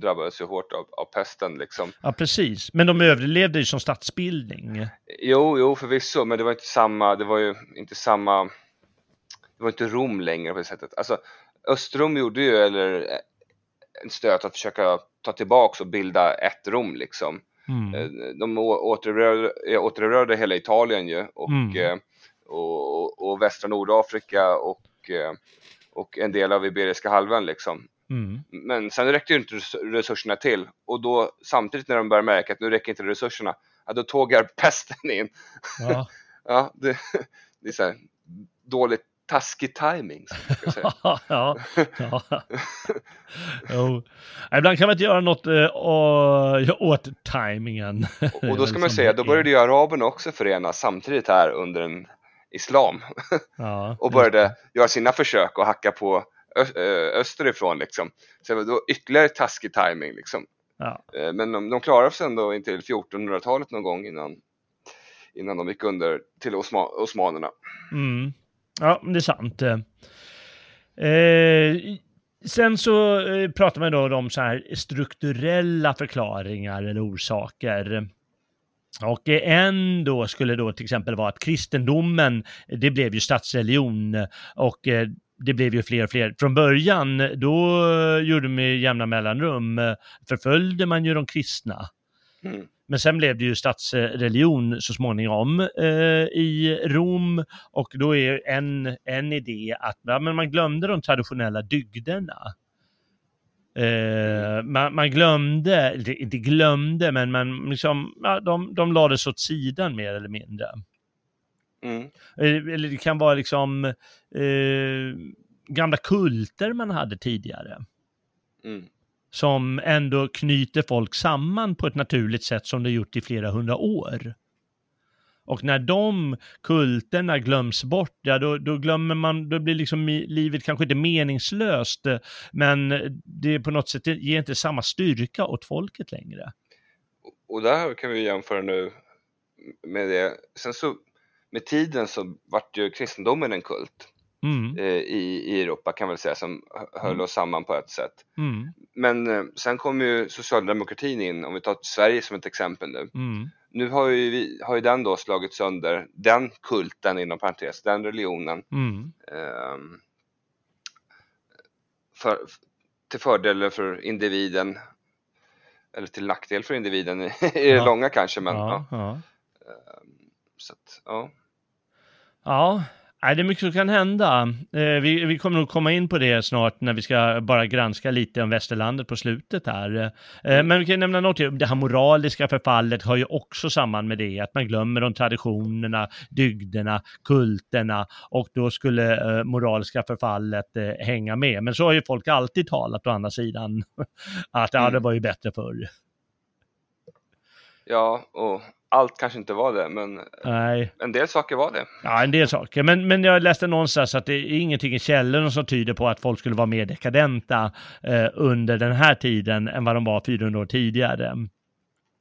drabbades ju hårt av, av pesten liksom. Ja, precis. Men de överlevde ju som statsbildning. Jo, jo, förvisso, men det var inte samma, det var ju inte samma det var inte Rom längre på det sättet. Alltså, Östrom gjorde ju eller, eh, en stöt att försöka ta tillbaks och bilda ett Rom liksom. Mm. Eh, de återerövrade, eh, återerövrade hela Italien ju och, mm. och, och, västra Nordafrika och, och en del av Iberiska halvön liksom. Mm. Men sen räckte ju inte resurserna till och då samtidigt när de började märka att nu räcker inte resurserna, ja, då tågar pesten in. Ja, ja det, det är så här, dåligt taskig timing. ja, ja. jo. Ibland kan man inte göra något uh, åt timingen. och då ska man säga, då började ju araberna också förenas samtidigt här under en islam. Ja, och började göra sina försök och hacka på österifrån liksom. Så det då ytterligare taskig timing liksom. Ja. Eh, men de, de klarade sig ändå intill 1400-talet någon gång innan, innan de gick under till osma, osmanerna. Mm. Ja, det är sant. Eh, sen så eh, pratar man då om så här strukturella förklaringar eller orsaker. Och en då skulle då till exempel vara att kristendomen, det blev ju statsreligion och eh, det blev ju fler och fler. Från början, då eh, gjorde man med jämna mellanrum, förföljde man ju de kristna. Mm. Men sen blev det ju statsreligion så småningom eh, i Rom och då är en, en idé att ja, men man glömde de traditionella dygderna. Eh, man, man, glömde, inte glömde, men man liksom, ja, de, de lades åt sidan mer eller mindre. Mm. Eh, eller det kan vara liksom eh, gamla kulter man hade tidigare. Mm som ändå knyter folk samman på ett naturligt sätt som det gjort i flera hundra år. Och när de kulterna glöms bort, ja då, då glömmer man, då blir liksom livet kanske inte meningslöst, men det på något sätt ger inte samma styrka åt folket längre. Och där kan vi jämföra nu med det, sen så med tiden så vart ju kristendomen en kult mm. Eh, i, i Europa kan man säga som höll mm. oss samman på ett sätt. Mm. Men eh, sen kom ju socialdemokratin in, om vi tar Sverige som ett exempel nu. Mm. Nu har ju, vi, har ju den då slagit sönder den kulten inom parentes, den religionen. Eh, för, till fördel för individen eller till nackdel för individen i det ja. långa kanske men ja, ja. Ehm, så att, ja. Ja, Nej, det är mycket som kan hända. Eh, vi, vi kommer nog komma in på det snart när vi ska bara granska lite om västerlandet på slutet här. Eh, mm. men vi kan nämna något, det här moraliska förfallet har ju också samman med det, att man glömmer de traditionerna, dygderna, kulterna och då skulle eh, moraliska förfallet hänga med. Men så har ju folk alltid talat å andra sidan, att mm. ja, det var ju bättre förr. Ja, och allt kanske inte var det, men Nej. en del saker var det. Ja, en del saker. Men, men jag läste någonstans att det är ingenting i källorna som tyder på att folk skulle vara mer dekadenta eh, under den här tiden än vad de var 400 år tidigare.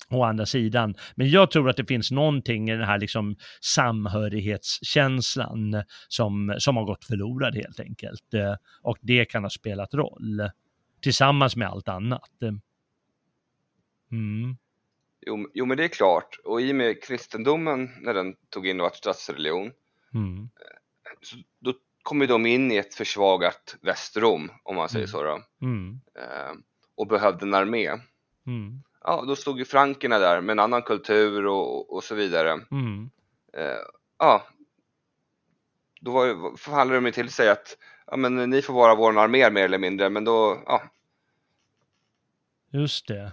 Å andra sidan. Men jag tror att det finns någonting i den här liksom samhörighetskänslan som, som har gått förlorad helt enkelt. Eh, och det kan ha spelat roll. Tillsammans med allt annat. Mm. Jo, jo, men det är klart. Och i och med kristendomen, när den tog in och var statsreligion, mm. Eh, så då kom de in i ett försvagat Västrom, om man säger mm. så då. Mm. Eh, och behövde en armé. Mm. Ja, då stod ju frankerna där med en annan kultur och, och så vidare. Mm. Eh, ja, då var, förhandlade de till sig att ja, men ni får vara vår armé mer eller mindre, men då, ja. Just det.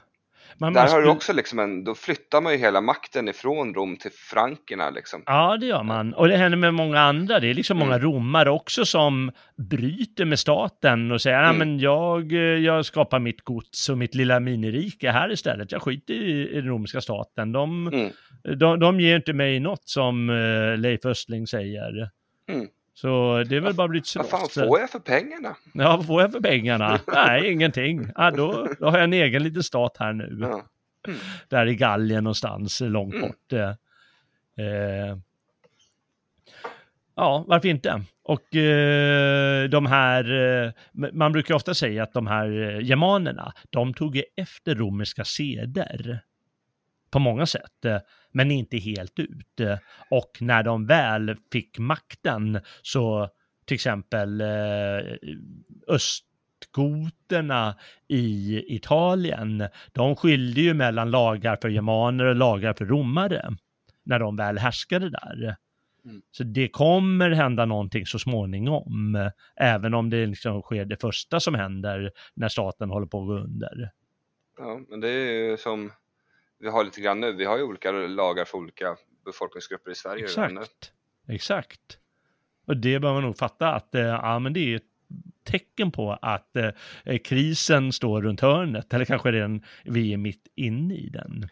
Man Där måste... har du också liksom en, då flyttar man ju hela makten ifrån Rom till frankerna liksom. Ja, det gör man. Och det händer med många andra. Det är liksom mm. många romare också som bryter med staten och säger, mm. men jag, jag skapar mitt gods och mitt lilla minirike här istället. Jag skiter i, i den romerska staten. De, mm. de, de ger inte mig något som uh, Leif Östling säger. Mm. Så det är väl bara blivit så. Vad fan får jag för pengarna? Ja, vad får jag för pengarna? Nej, ingenting. Ja, då, då har jag en egen liten stat här nu. Ja. Mm. Där i Gallien någonstans, långt mm. bort. Eh, eh, ja, varför inte? Och eh, de här, eh, man brukar ofta säga att de här eh, germanerna, de tog efter romerska seder på många sätt, eh, men inte helt ut. Och när de väl fick makten så till exempel eh, östgoterna i Italien, de skilde ju mellan lagar för germaner och lagar för romare när de väl härskade där. Mm. Så det kommer hända någonting så småningom, även om det liksom sker det första som händer när staten håller på att gå under. Ja, men det är ju som vi har lite grann nu. Vi har ju olika lagar för olika befolkningsgrupper i Sverige. Exakt, exakt. Och det bör man nog fatta att eh, ja, men det är ett tecken på att eh, krisen står runt hörnet, eller kanske redan vi är mitt inne i den.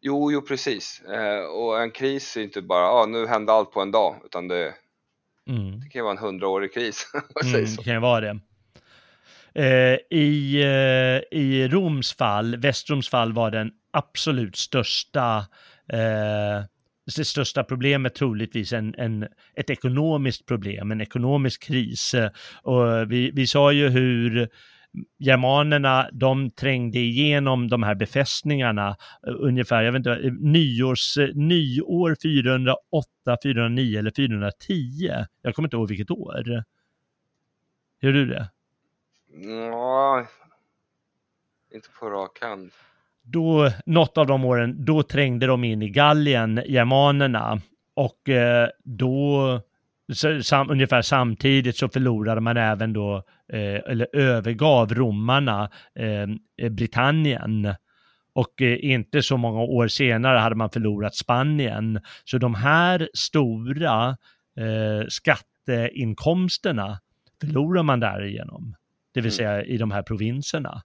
Jo, jo precis. Eh, och en kris är inte bara, ah, nu hände allt på en dag, utan det, mm. det kan ju vara en hundraårig kris. mm, det kan ju vara det. Eh, I, eh, I Roms fall, Västroms fall var den absolut största eh, det största problemet troligtvis en, en, ett ekonomiskt problem, en ekonomisk kris. Och vi, vi sa ju hur germanerna, de trängde igenom de här befästningarna eh, ungefär, jag vet inte, nyårs, nyår 408, 409 eller 410. Jag kommer inte ihåg vilket år. Gör du det? Ja, inte på rak hand då, något av de åren, då trängde de in i Gallien, germanerna, och eh, då, sam, ungefär samtidigt så förlorade man även då, eh, eller övergav romarna eh, eh Britannien. Och eh, inte så många år senare hade man förlorat Spanien. Så de här stora eh, skatteinkomsterna förlorar man därigenom. Det vill mm. säga i de här provinserna.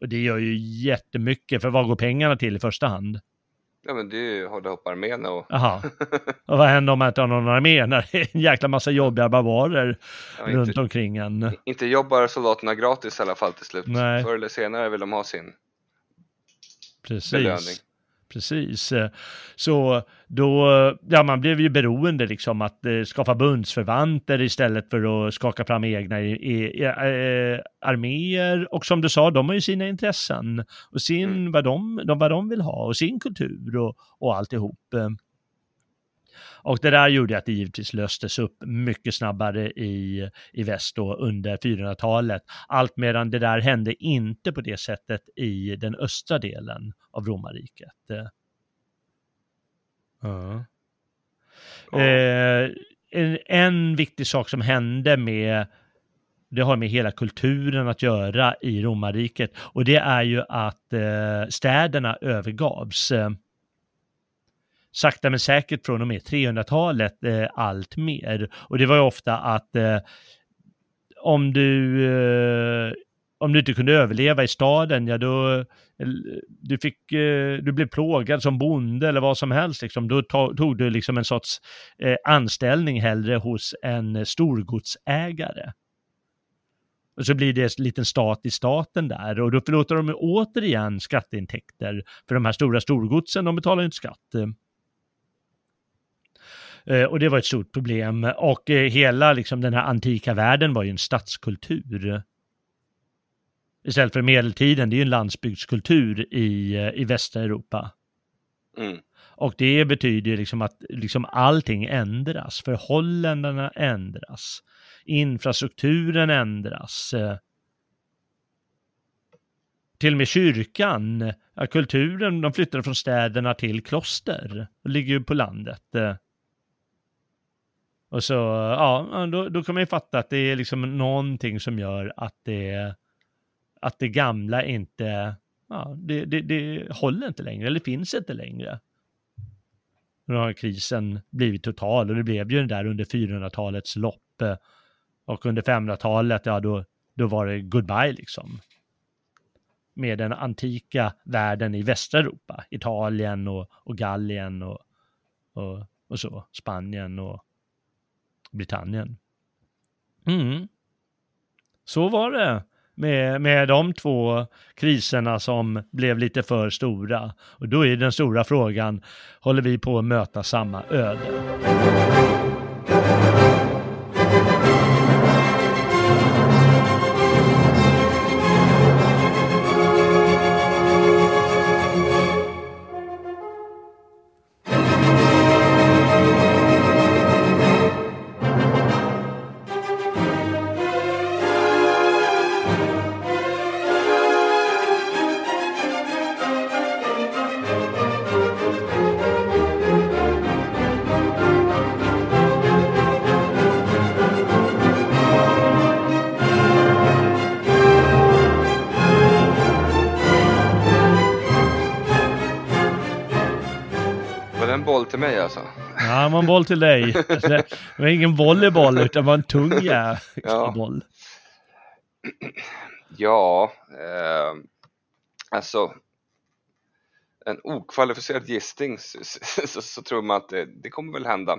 Och det gör ju jättemycket, för vad går pengarna till i första hand? Ja men det är ju hålla upp arméerna och... Jaha. Och vad händer om man inte har någon armé när det är en jäkla massa jobbiga barbarer ja, runt inte, omkring en? Inte jobbar soldaterna gratis i alla fall till slut. Nej. Förr eller senare vill de ha sin Precis. belöning. Precis. Så då, ja man blev ju beroende liksom att eh, skaffa bundsförvanter istället för att skaka fram egna i, i, eh, arméer. Och som du sa, de har ju sina intressen och sin, mm. vad, de, de, vad de vill ha och sin kultur och, och alltihop. Och det där gjorde att det givetvis löstes upp mycket snabbare i, i väst då under 400-talet. Allt medan det där hände inte på det sättet i den östra delen av romarriket. Ja. Eh, en, en viktig sak som hände med det har med hela kulturen att göra i romarriket och det är ju att eh, städerna övergavs. Sakta men säkert från och med 300-talet eh, allt mer. Och det var ju ofta att eh, om du eh, om du inte kunde överleva i staden, ja då eh, du fick, eh, du blev plågad som bonde eller vad som helst, liksom. då tog du liksom en sorts eh, anställning hellre hos en storgodsägare. Och så blir det en liten stat i staten där och då förlåter de återigen skatteintäkter för de här stora storgodsen, de betalar ju inte skatt. Eh, och det var ett stort problem. Och eh, hela liksom, den här antika världen var ju en stadskultur. Istället för medeltiden, det är ju en landsbygdskultur i, eh, i västra Europa. Mm. Och det betyder liksom att liksom allting ändras, förhållandena ändras, infrastrukturen ändras. Till och med kyrkan, kulturen, de flyttade från städerna till kloster, och ligger ju på landet. Och så, ja, då, då kan man ju fatta att det är liksom någonting som gör att det, att det gamla inte, ja, det, det, det håller inte längre, eller finns inte längre. Nu har krisen blivit total och det blev ju den där under 400-talets lopp. Och under 500-talet, ja då, då var det goodbye liksom. Med den antika världen i västra Europa, Italien och, och Gallien och, och, och så, Spanien och Britannien. Mm. Så var det med, med de två kriserna som blev lite för stora. Och då är den stora frågan, håller vi på att möta samma öde? Till dig. Det var ingen volleyboll utan var en tung ja. boll. Ja, eh, alltså en okvalificerad gissning så, så, så, tror man att det, det kommer väl hända.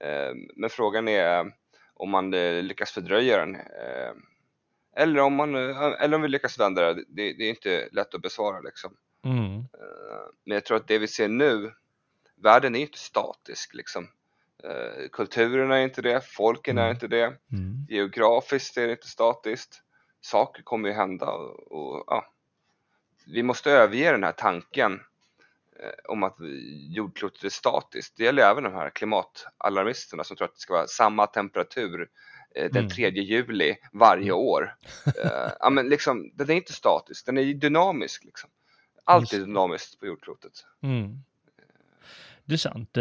Eh, men frågan är om man eh, lyckas fördröja den. Eh, eller, om man, eh, eller om vi lyckas vända det. Det, det är inte lätt att besvara liksom. Mm. Eh, men jag tror att det vi ser nu världen är inte statisk liksom. Eh, kulturen är inte det, folken mm. är inte det, mm. geografiskt är det inte statiskt. Saker kommer ju hända och, och ja. vi måste överge den här tanken eh, om att jordklotet är statiskt. Det gäller även de här klimatalarmisterna som tror att det ska vara samma temperatur eh, den 3 mm. juli varje mm. år. Ja, men liksom, den är inte statisk, den är dynamisk. Liksom. Allt är dynamiskt på jordklotet. Mm det är sant.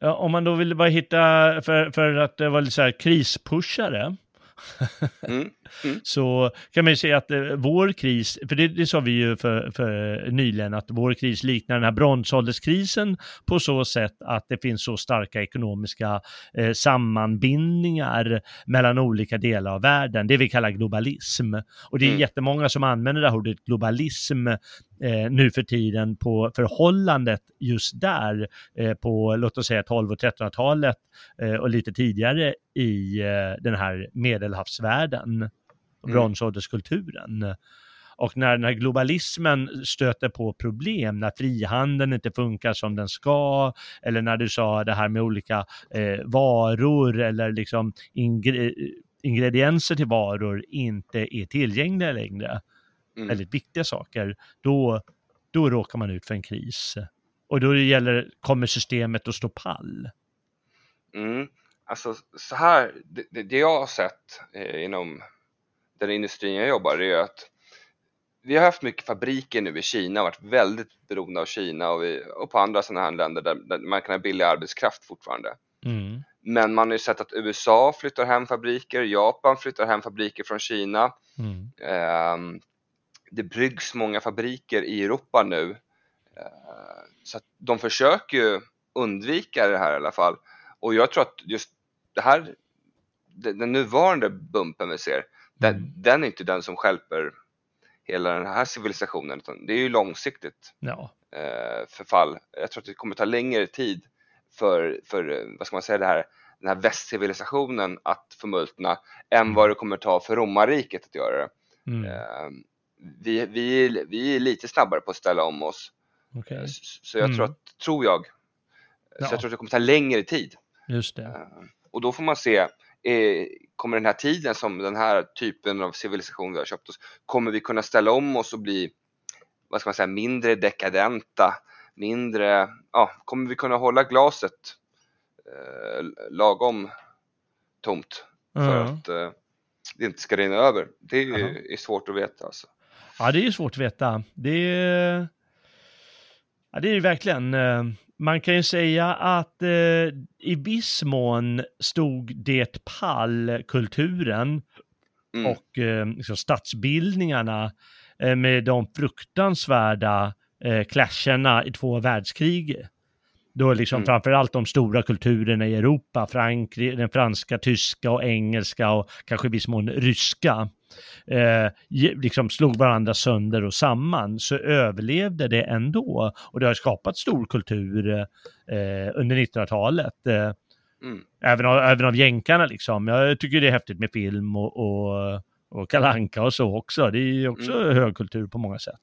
Eh, om man då vill bara hitta, för, för att det var lite så här krispushare, Mm. Mm. så kan man ju säga att eh, vår kris, för det, det sa vi ju för, för nyligen, att vår kris liknar den här bronsålderskrisen på så sätt att det finns så starka ekonomiska eh, sammanbindningar mellan olika delar av världen, det vi kallar globalism. Och det är mm. jättemånga som använder det här ordet globalism eh, nu för tiden på förhållandet just där eh, på låt oss säga 12 och 1300-talet eh, och lite tidigare i eh, den här medelhavsvärlden, mm. bronsålderskulturen. Och när den här globalismen stöter på problem, när frihandeln inte funkar som den ska, eller när du sa det här med olika eh, varor eller liksom ingre ingredienser till varor inte är tillgängliga längre, mm. väldigt viktiga saker, då, då råkar man ut för en kris. Och då gäller, kommer systemet att stå pall. Mm. Alltså så här, det, det jag har sett eh, inom den industrin jag jobbar är att vi har haft mycket fabriker nu i Kina, varit väldigt beroende av Kina och, vi, och på andra sådana här länder där, där man kan ha billig arbetskraft fortfarande. Mm. Men man har ju sett att USA flyttar hem fabriker, Japan flyttar hem fabriker från Kina. Mm. Eh, det bryggs många fabriker i Europa nu. Eh, så de försöker ju undvika det här i alla fall. Och jag tror att just det här, den nuvarande bumpen vi ser, den, mm. den är inte den som skälper hela den här civilisationen, utan det är ju långsiktigt ja. eh, förfall. Jag tror att det kommer ta längre tid för, för vad ska man säga, det här, den här västcivilisationen att förmultna än mm. vad det kommer ta för romarriket att göra det. Mm. Eh, vi, vi, vi är lite snabbare på att ställa om oss. Okay. Så, så jag tror, mm. att, tror jag, ja. så jag tror att det kommer ta längre tid. Just det. Eh, och då får man se, är, kommer den här tiden som den här typen av civilisation vi har köpt oss, kommer vi kunna ställa om oss och bli, vad ska man säga, mindre dekadenta, mindre, ja, kommer vi kunna hålla glaset eh, lagom tomt för mm. att eh, det inte ska rinna över? Det är, mm. är svårt att veta alltså. Ja, det är ju svårt att veta. Det är, ja, det är verkligen. Eh, man kan ju säga att eh, i viss mån stod det pall kulturen mm. och eh, liksom statsbildningarna eh, med de fruktansvärda eh, clasherna i två världskrig. Då liksom mm. framförallt de stora kulturerna i Europa, Frankrike, den franska, tyska och engelska och kanske i viss mån ryska eh, liksom slog varandra sönder och samman så överlevde det ändå. Och det har skapat stor kultur eh, under 1900-talet. Eh, mm. även, av, även av jänkarna liksom. Jag tycker det är häftigt med film och, och, och kalanka och så också. Det är också mm. högkultur på många sätt.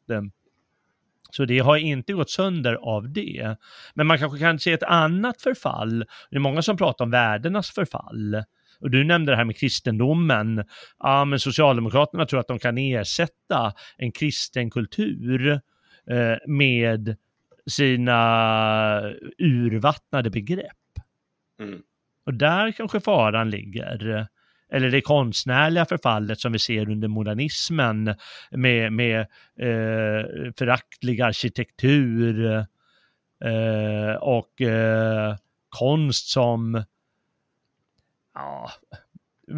Så det har inte gått sönder av det. Men man kanske kan se ett annat förfall. Det är många som pratar om värdenas förfall. Och du nämnde det här med kristendomen. Ja, men Socialdemokraterna tror att de kan ersätta en kristen kultur eh, med sina urvattnade begrepp. Mm. Och där kanske faran ligger. Eller det konstnärliga förfallet som vi ser under modernismen med, med eh, föraktlig arkitektur eh, och eh, konst som ja,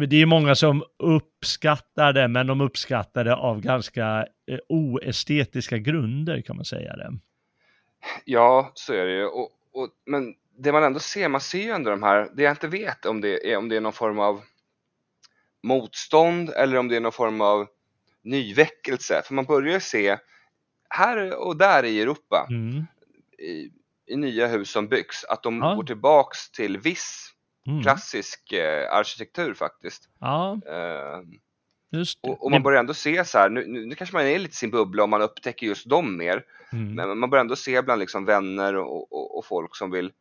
det är många som uppskattar det, men de uppskattar det av ganska eh, oestetiska grunder kan man säga det. Ja, så är det ju. Och, och, men det man ändå ser, man ser ju ändå de här, det jag inte vet om det är, om det är någon form av motstånd eller om det är någon form av nyväckelse. För man börjar se här och där i Europa, mm. i, i, nya hus som byggs, att de ja. går tillbaks till viss Mm. Klassisk eh, arkitektur faktiskt. Ja. Eh. Och, och, man börjar ändå se så här, nu, nu, kanske man är lite sin bubbla och man upptäcker just dem mer. Mm. Men man börjar ändå se bland liksom vänner och, och, och, folk som vill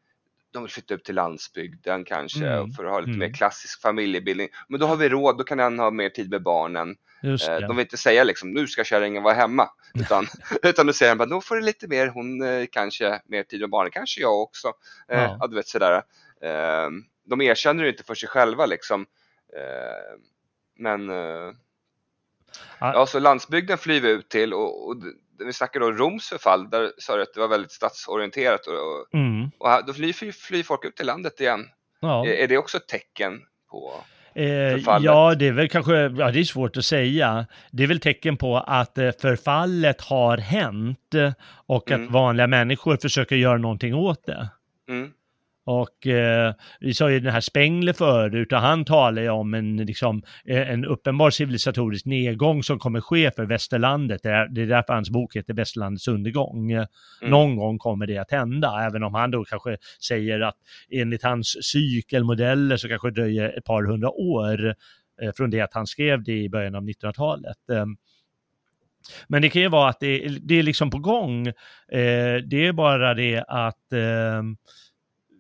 de vill flytta upp till landsbygden kanske mm. för att ha lite mm. mer klassisk familjebildning. Men då har vi råd, då kan den ha mer tid med barnen. Eh, de vill inte säga liksom, nu ska kärringen vara hemma. Utan, utan då säger de bara, då får du lite mer, hon eh, kanske mer tid med barnen, kanske jag också. Eh, ja. ja du vet sådär. Eh, de erkänner det inte för sig själva liksom. Eh, men eh, ja, så landsbygden flyr vi ut till och, och vi snackar då Roms förfall, där sa du att det var väldigt stadsorienterat och, mm. och då flyr, flyr folk ut till landet igen. Ja. Är, är det också ett tecken på Eh, ja, det är väl kanske, ja det är svårt att säga. Det är väl tecken på att eh, förfallet har hänt och mm. att vanliga människor försöker göra någonting åt det. Mm. Och eh, vi sa ju den här Spengler förut och han talar ju om en, liksom, eh, en uppenbar civilisatorisk nedgång som kommer ske för västerlandet. Det är, det är därför hans bok heter Västerlandets undergång. Mm. Någon gång kommer det att hända, även om han då kanske säger att enligt hans cykelmodeller så kanske det dröjer ett par hundra år eh, från det att han skrev det i början av 1900-talet. Eh, men det kan ju vara att det, det är liksom på gång. Eh, det är bara det att eh,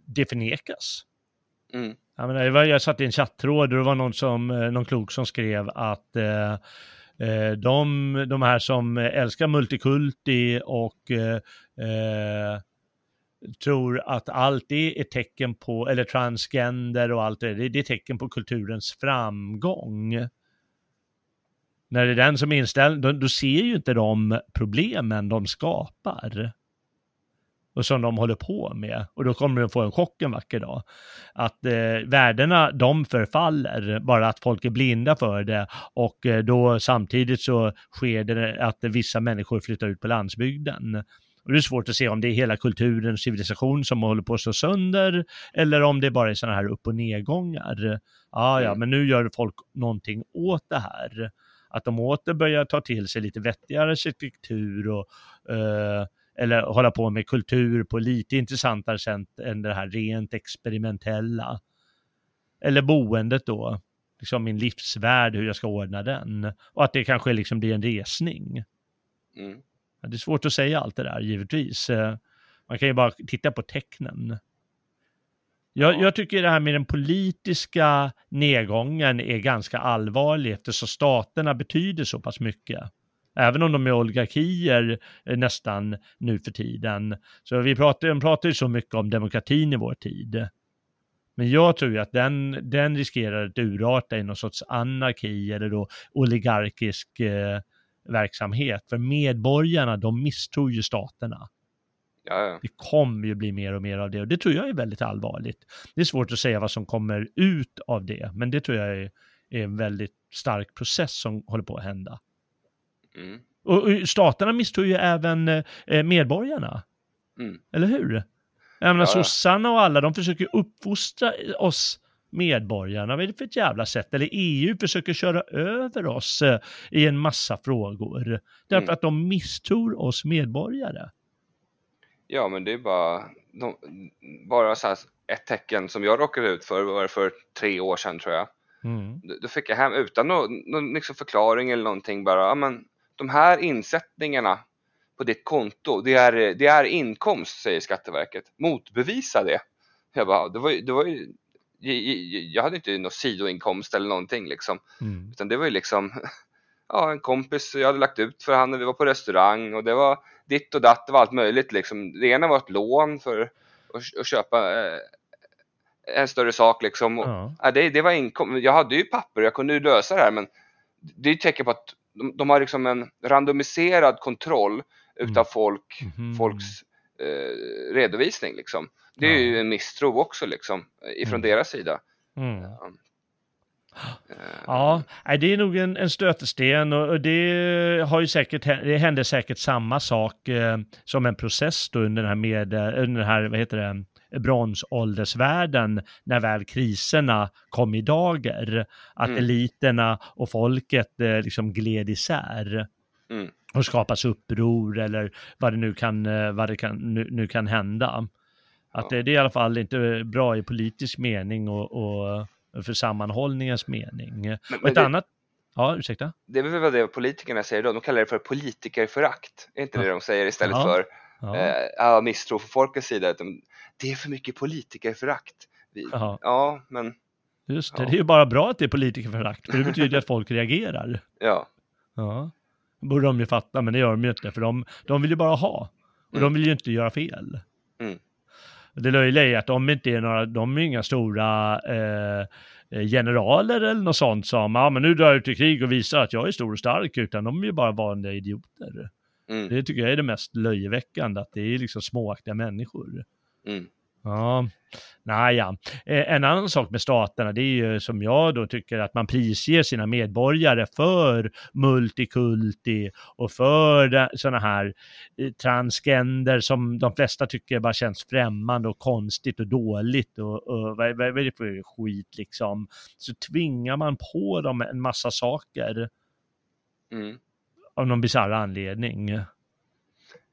det förnekas. Mm. Jag, menar, jag satt i en chattråd och det var någon, som, eh, någon klok som skrev att eh, eh, de, de här som älskar multikulti och eh, eh, tror att allt det är tecken på, eller transgender och allt det, det är tecken på kulturens framgång. När det är den som är inställd, då, då ser ju inte de problemen de skapar. Och som de håller på med. Och då kommer de få en chock en vacker dag. Att eh, värdena, de förfaller, bara att folk är blinda för det. Och eh, då samtidigt så sker det att vissa människor flyttar ut på landsbygden. Och det är svårt att se om det är hela kulturen, civilisation som håller på att slå sönder, eller om det bara är sådana här upp och nedgångar. Ah, ja, mm. men nu gör folk någonting åt det här. Att de åter börjar ta till sig lite vettigare arkitektur och eh, eller hålla på med kultur på lite intressantare sätt än det här rent experimentella. Eller boendet då, liksom min livsvärld, hur jag ska ordna den. Och att det kanske liksom blir en resning. Mm. Det är svårt att säga allt det där, givetvis. Eh, man kan ju bara titta på tecknen. Jag, jag, tycker det här med den politiska nedgången är ganska allvarlig eftersom staterna betyder så pass mycket. Även om de är oligarkier eh, nästan nu för tiden. Så vi pratar, de pratar ju så mycket om demokratin i vår tid. Men jag tror ju att den, den riskerar att urarta i någon sorts anarki eller då oligarkisk eh, verksamhet. För medborgarna, de misstror ju staterna. Ja, ja. Det kommer ju bli mer och mer av det och det tror jag är väldigt allvarligt. Det är svårt att säga vad som kommer ut av det, men det tror jag är, är en väldigt stark process som håller på att hända. Mm. Och, och staterna misstror ju även eh, medborgarna. Mm. Eller hur? Jag menar, ja, sossarna och alla, de försöker uppfostra oss medborgarna. Vad är det för ett jävla sätt? Eller EU försöker köra över oss eh, i en massa frågor. Därför mm. att de misstror oss medborgare. Ja, men det är bara, de, bara så ett tecken som jag råkade ut för, var för tre år sedan tror jag. Mm. Då fick jag hem utan någon, någon liksom förklaring eller någonting bara, ja men de här insättningarna på ditt konto, det är, det är inkomst säger Skatteverket. Motbevisa det. Jag bara, det var, det var ju, jag, hade inte någon sidoinkomst eller någonting liksom. Mm. Utan det var ju liksom, ja en kompis jag hade lagt ut för han och vi var på restaurang och det var ditt och datt, det var allt möjligt liksom. Det ena var ett lån för att, att köpa eh, en större sak liksom. Och, ja. ja det, det var inkomst, jag hade ju papper, jag kunde ju lösa det här men det är ett tecken på att de, de har liksom en randomiserad kontroll utav mm. folk, mm. folks eh, redovisning liksom. Det är ja. ju en misstro också liksom ifrån mm. deras sida. Mm. Ja. Ja, det är nog en, en stötesten och det har ju säkert, det händer säkert samma sak eh, som en process då under den här med, under den här, vad heter det, bronsåldersvärlden när väl kriserna kom i dager. Att mm. eliterna och folket eh, liksom gled isär. Mm. Och skapas uppror eller vad det nu kan, eh, vad det kan, nu, nu kan hända. Att det, det, är i alla fall inte bra i politisk mening och, och för sammanhållningens mening. Men, och ett det, annat Ja, ursäkta? Det är väl det politikerna säger då, de kallar det för politikerförakt. Är inte ja. det de säger istället ja. för ja. Eh, misstro från folkets sida? Utan det är för mycket politikerförakt. Vi, ja, men... Just det, ja. det är ju bara bra att det är politikerförakt, för det betyder att folk reagerar. Ja. Ja. Borde de ju fatta, men det gör de ju inte, för de, de vill ju bara ha. Och mm. de vill ju inte göra fel. Mm. Det löjliga är att de inte är några, de är inga stora eh, generaler eller något sånt som, ja men nu drar jag ut i krig och visar att jag är stor och stark, utan de är ju bara vanliga idioter. Mm. Det tycker jag är det mest löjeväckande, att det är liksom småaktiga människor. Mm. Ja, naja. Eh, en annan sak med staterna, det är ju som jag då tycker att man prisger sina medborgare för multikulti och för sådana här eh, transgender som de flesta tycker bara känns främmande och konstigt och dåligt och, och vad, vad, är det för skit liksom. Så tvingar man på dem en massa saker. Mm. Av någon bisarr anledning.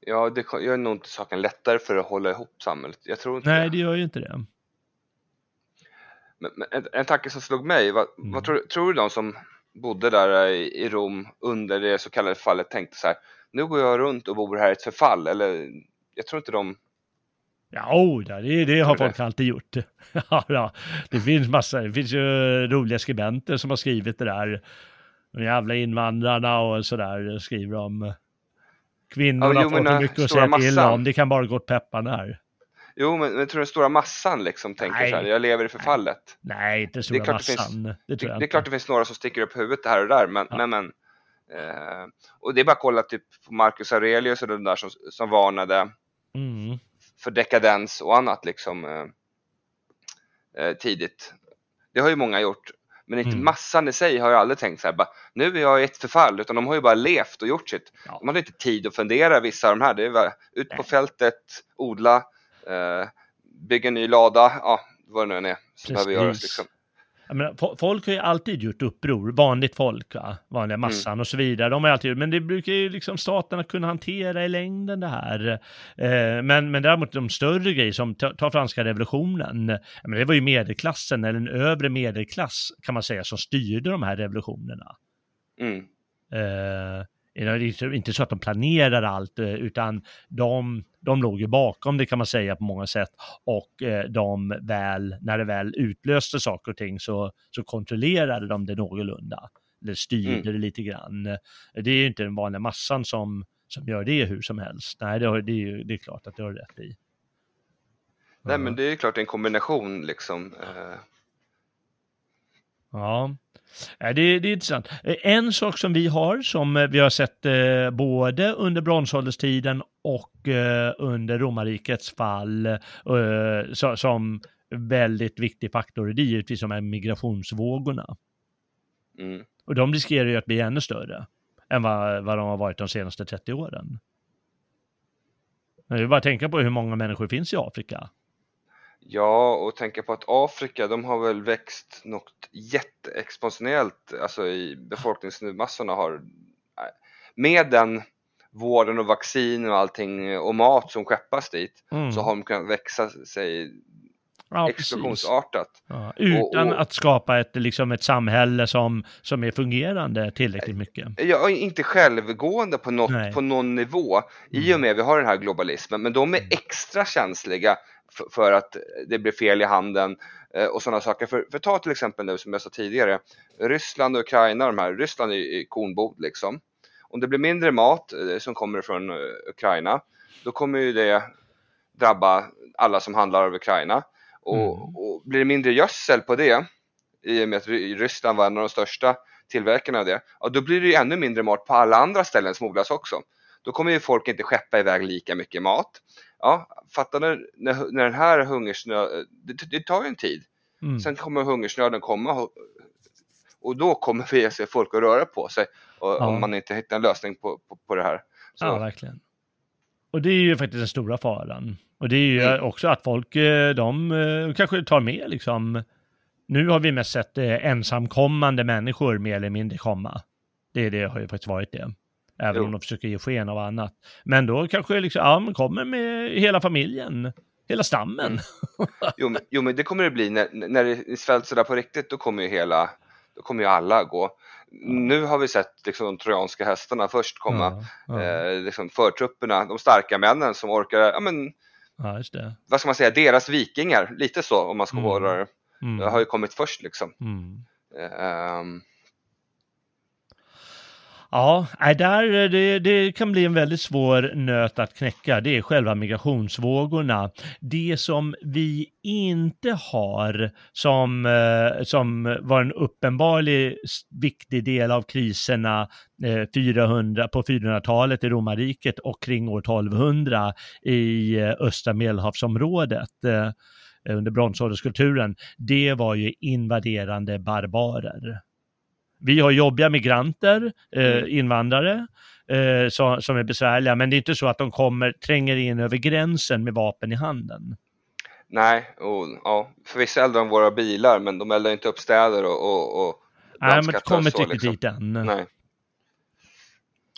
Ja, det gör nog inte saken lättare för att hålla ihop samhället. Jag tror inte Nej, det, det gör ju inte det. Men, men en, en tanke som slog mig, vad, mm. vad tror, tror, du de som bodde där i, i Rom under det så kallade fallet tänkte så här, nu går jag runt och bor här i ett förfall, eller jag tror inte de Ja, oh, det, det har folk alltid gjort. ja, det finns massa, det finns ju roliga skribenter som har skrivit det där. De jävla invandrarna och sådär skriver om Kvinnorna ja, får för mycket att säga till om, det kan bara gå åt pepparna här. Jo, men, men tror den stora massan liksom tänker nej. så här, jag lever i förfallet? Nej, inte stora det massan. Det, finns, det, det, det, är klart det finns några som sticker upp huvudet här och där, men, ja. men, men eh, och det är bara att kolla typ på Marcus Aurelius och de där som, som varnade mm. för dekadens och annat liksom eh, eh, tidigt. Det har ju många gjort, men inte mm. massan i sig har ju aldrig tänkt så här, bara, nu är jag i ett förfall, utan de har ju bara levt och gjort sitt. Ja. De hade inte tid att fundera, vissa av de här. Det är bara ut på Nej. fältet, odla, eh, bygga en ny lada, ja, vad det nu än är som behöver göras. Liksom. Menar, folk har ju alltid gjort uppror, vanligt folk, va? vanliga mm. massan mm. och så vidare. De har alltid, men det brukar ju liksom staterna kunna hantera i längden det här. Eh, men, men däremot de större grejer som tar franska revolutionen, men det var ju medelklassen eller en övre medelklass kan man säga som styrde de här revolutionerna. Mm. Eh, det är inte så att de planerar allt, eh, utan de, de låg ju bakom det kan man säga på många sätt. Och eh, de väl, när det väl utlöste saker och ting så, så kontrollerade de det någorlunda. Eller styrde mm. det lite grann. Det är ju inte den vanliga massan som, som gör det hur som helst. Nej, det, har, det, är, det är klart att det har rätt i. Nej, men det är klart en kombination liksom. Eh. Ja. Ja, det, det, är intressant. Eh, en sak som vi har, som eh, vi har sett både under bronsålderstiden och under romarrikets fall, som väldigt viktig faktor, det är givetvis de här migrationsvågorna. Mm. Och de riskerar ju att bli ännu större än vad, vad de har varit de senaste 30 åren. Jag vill bara tänka på hur många människor finns i Afrika. Ja, och tänka på att Afrika, de har väl växt något jätteexponentiellt, alltså i befolkningsmassorna har, med den vården och vaccin och allting och mat som skeppas dit, mm. så har de kunnat växa sig ja, explosionsartat. Ja, utan och, och, att skapa ett, liksom ett samhälle som, som är fungerande tillräckligt mycket. Ja, inte självgående på, något, på någon nivå mm. i och med att vi har den här globalismen, men de är mm. extra känsliga för, att det blir fel i handeln eh, och sådana saker. För, för ta till exempel nu som jag sa tidigare, Ryssland och Ukraina, de här, Ryssland är i kornbod liksom. Om det blir mindre mat eh, som kommer från eh, Ukraina, då kommer ju det drabba alla som handlar av Ukraina. Och, mm. och blir det mindre gödsel på det, i och med att Ryssland var en av de största tillverkarna av det, ja, då blir det ju ännu mindre mat på alla andra ställen som odlas också. Då kommer ju folk inte skeppa iväg lika mycket mat ja, fatta när, när, när den här hungersnöden, det, det, tar ju en tid. Mm. Sen kommer hungersnöden komma och, och då kommer vi se folk att röra på sig och, ja. om man inte hittar en lösning på, på, på det här. Så. Ja, verkligen. Och det är ju faktiskt den stora faran. Och det är ju mm. också att folk, eh, de eh, kanske tar med liksom, nu har vi mest sett eh, ensamkommande människor mer eller mindre komma. Det, det har ju faktiskt varit det. Även jo. om de försöker ge sken av annat. Men då kanske liksom, ja, man kommer med hela familjen. Hela stammen. Mm. Jo, men, jo, men det kommer det bli när, när det svälts sådär på riktigt. Då kommer ju hela, då kommer ju alla gå. Nu har vi sett liksom, de trojanska hästarna först komma. Ja, ja. Eh, liksom förtrupperna, de starka männen som orkar, ja men, ja, just det. vad ska man säga, deras vikingar, lite så om man ska mm. vara det. Mm. har ju kommit först liksom. Mm. Um, Ja, där, eh, det, det kan bli en väldigt svår nöt att knäcka. Det är själva migrationsvågorna. Det som vi inte har, som, eh, som var en uppenbarlig viktig del av kriserna eh, 400, på 400-talet i romarriket och kring år 1200 i östra medelhavsområdet under bronsålderskulturen, det var ju invaderande barbarer vi har jobbiga migranter, eh, mm. invandrare, eh, som, som är besvärliga, men det är inte så att de kommer, tränger in över gränsen med vapen i handen. Nej, och ja, förvisso eldar de våra bilar, men de eldar inte upp städer och, och, och Nej, men det kommer inte riktigt liksom. dit än. Nej.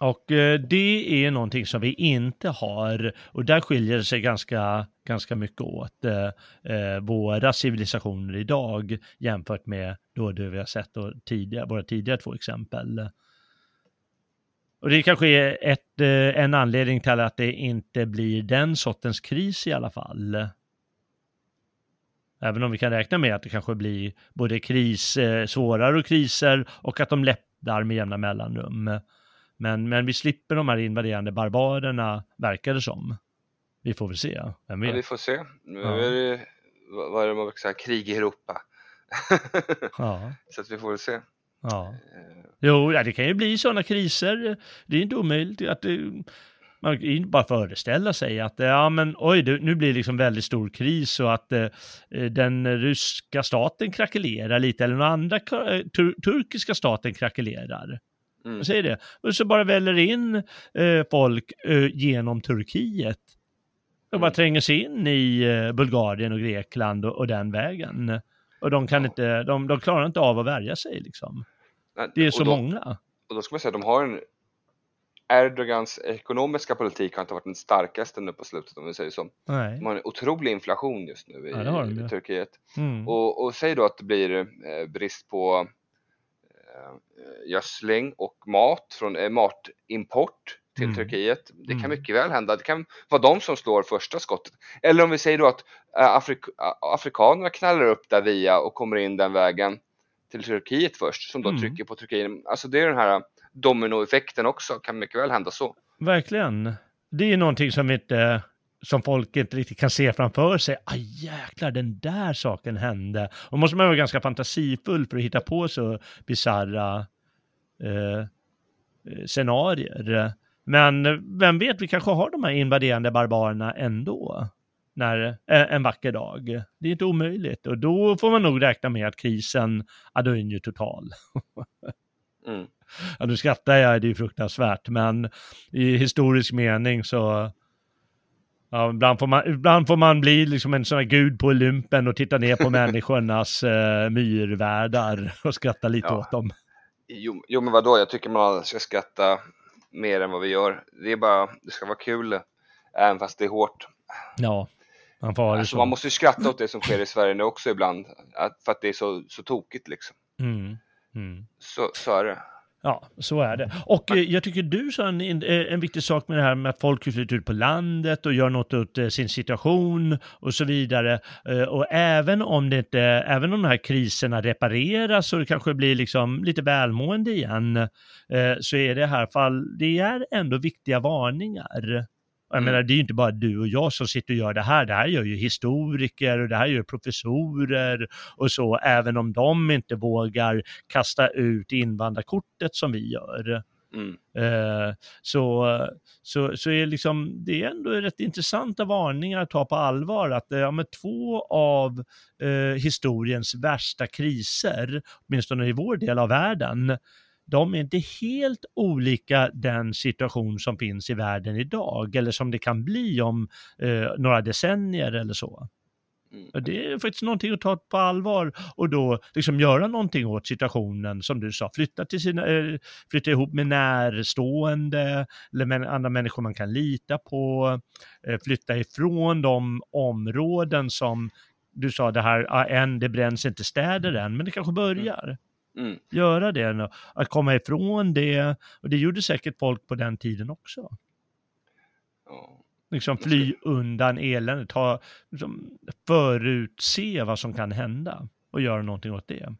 Och eh, det är någonting som vi inte har och där skiljer det sig ganska, ganska mycket åt eh, eh våra civilisationer idag jämfört med då det vi har sett då tidigare, våra tidigare två exempel. Och det kanske är ett, eh, en anledning till att det inte blir den sortens kris i alla fall. Även om vi kan räkna med att det kanske blir både kris, svårare kriser och att de lättar med jämna mellanrum. Men, men vi slipper de här invaderande barbarerna, verkar det som. Vi får väl se, vem vet? Ja, vi får se. Nu ja. är det, vad är det man brukar säga, krig i Europa. ja. Så att vi får väl se. Ja. Jo, ja, det kan ju bli sådana kriser. Det är inte omöjligt att det, man kan inte bara föreställa sig att ja men oj, nu blir det liksom väldigt stor kris och att eh, den ryska staten krackelerar lite eller någon andra tur turkiska staten krackelerar. Mm. Säger det. Och så bara väller in eh, folk eh, genom Turkiet. Och bara mm. tränger sig in i eh, Bulgarien och Grekland och, och, den vägen. Och de kan ja. inte, de, de klarar inte av att värja sig liksom. Det är så då, många. Och då ska man säga att de har en Erdogans ekonomiska politik har inte varit den starkaste nu på slutet om vi säger så. Nej. De har en otrolig inflation just nu i, ja, i Turkiet. Mm. Och, och säg då att det blir eh, brist på gödsling och mat från eh, matimport till mm. Turkiet. Det kan mm. mycket väl hända. Det kan vara de som slår första skottet. Eller om vi säger då att eh, Afrik afrikanerna knallar upp där via och kommer in den vägen till Turkiet först som då mm. trycker på Turkiet. Alltså det är den här dominoeffekten också, kan mycket väl hända så. Verkligen. Det är någonting som inte som folk inte riktigt kan se framför sig. Aj jäklar, den där saken hände. Och måste man vara ganska fantasifull för att hitta på så bisarra eh, eh scenarier. Men vem vet, vi kanske har de här invaderande barbarerna ändå. När, eh, en vacker dag. Det är inte omöjligt och då får man nog räkna med att krisen, ja då är den ju total. mm. Ja, nu skrattar jag, det är fruktansvärt, men i historisk mening så Ja, ibland, får man, ibland får man bli liksom en sån här gud på Olympen och titta ner på människornas eh, myrvärldar och skratta lite ja. åt dem. Jo, jo, men vadå, jag tycker man ska skratta mer än vad vi gör. Det är bara, det ska vara kul, även fast det är hårt. Ja, man får alltså, Man måste ju skratta åt det som sker i Sverige nu också ibland, för att det är så, så tokigt liksom. Mm. Mm. Så, så är det. Ja, så är det. Och eh, jag tycker du sa en, en, en, viktig sak med det här med att folk flyttar ut på landet och gör något åt eh, sin situation och så vidare. Eh, och även om det inte, även om de här kriserna repareras och det kanske blir liksom lite välmående igen, eh, så är det här fall, det är ändå viktiga varningar. Jag mm. menar, det är ju inte bara du och jag som sitter och gör det här. Det här gör ju historiker och det här gör professorer och så, även om de inte vågar kasta ut invandrarkortet som vi gör. Mm. Eh, så, så, så är liksom, det är ändå rätt intressanta varningar att ta på allvar att ja, med två av eh, historiens värsta kriser, åtminstone i vår del av världen, de är inte helt olika den situation som finns i världen idag eller som det kan bli om eh, några decennier eller så. Mm. Det är faktiskt någonting att ta på allvar och då liksom göra någonting åt situationen som du sa, flytta, till sina, eh, flytta ihop med närstående eller med andra människor man kan lita på, eh, flytta ifrån de områden som du sa det här, än det bränns inte städer än, men det kanske börjar. Mm. Göra det, att komma ifrån det. Och det gjorde säkert folk på den tiden också. Ja. Liksom fly undan eländet, ta, liksom, förutse vad som kan hända och göra någonting åt det.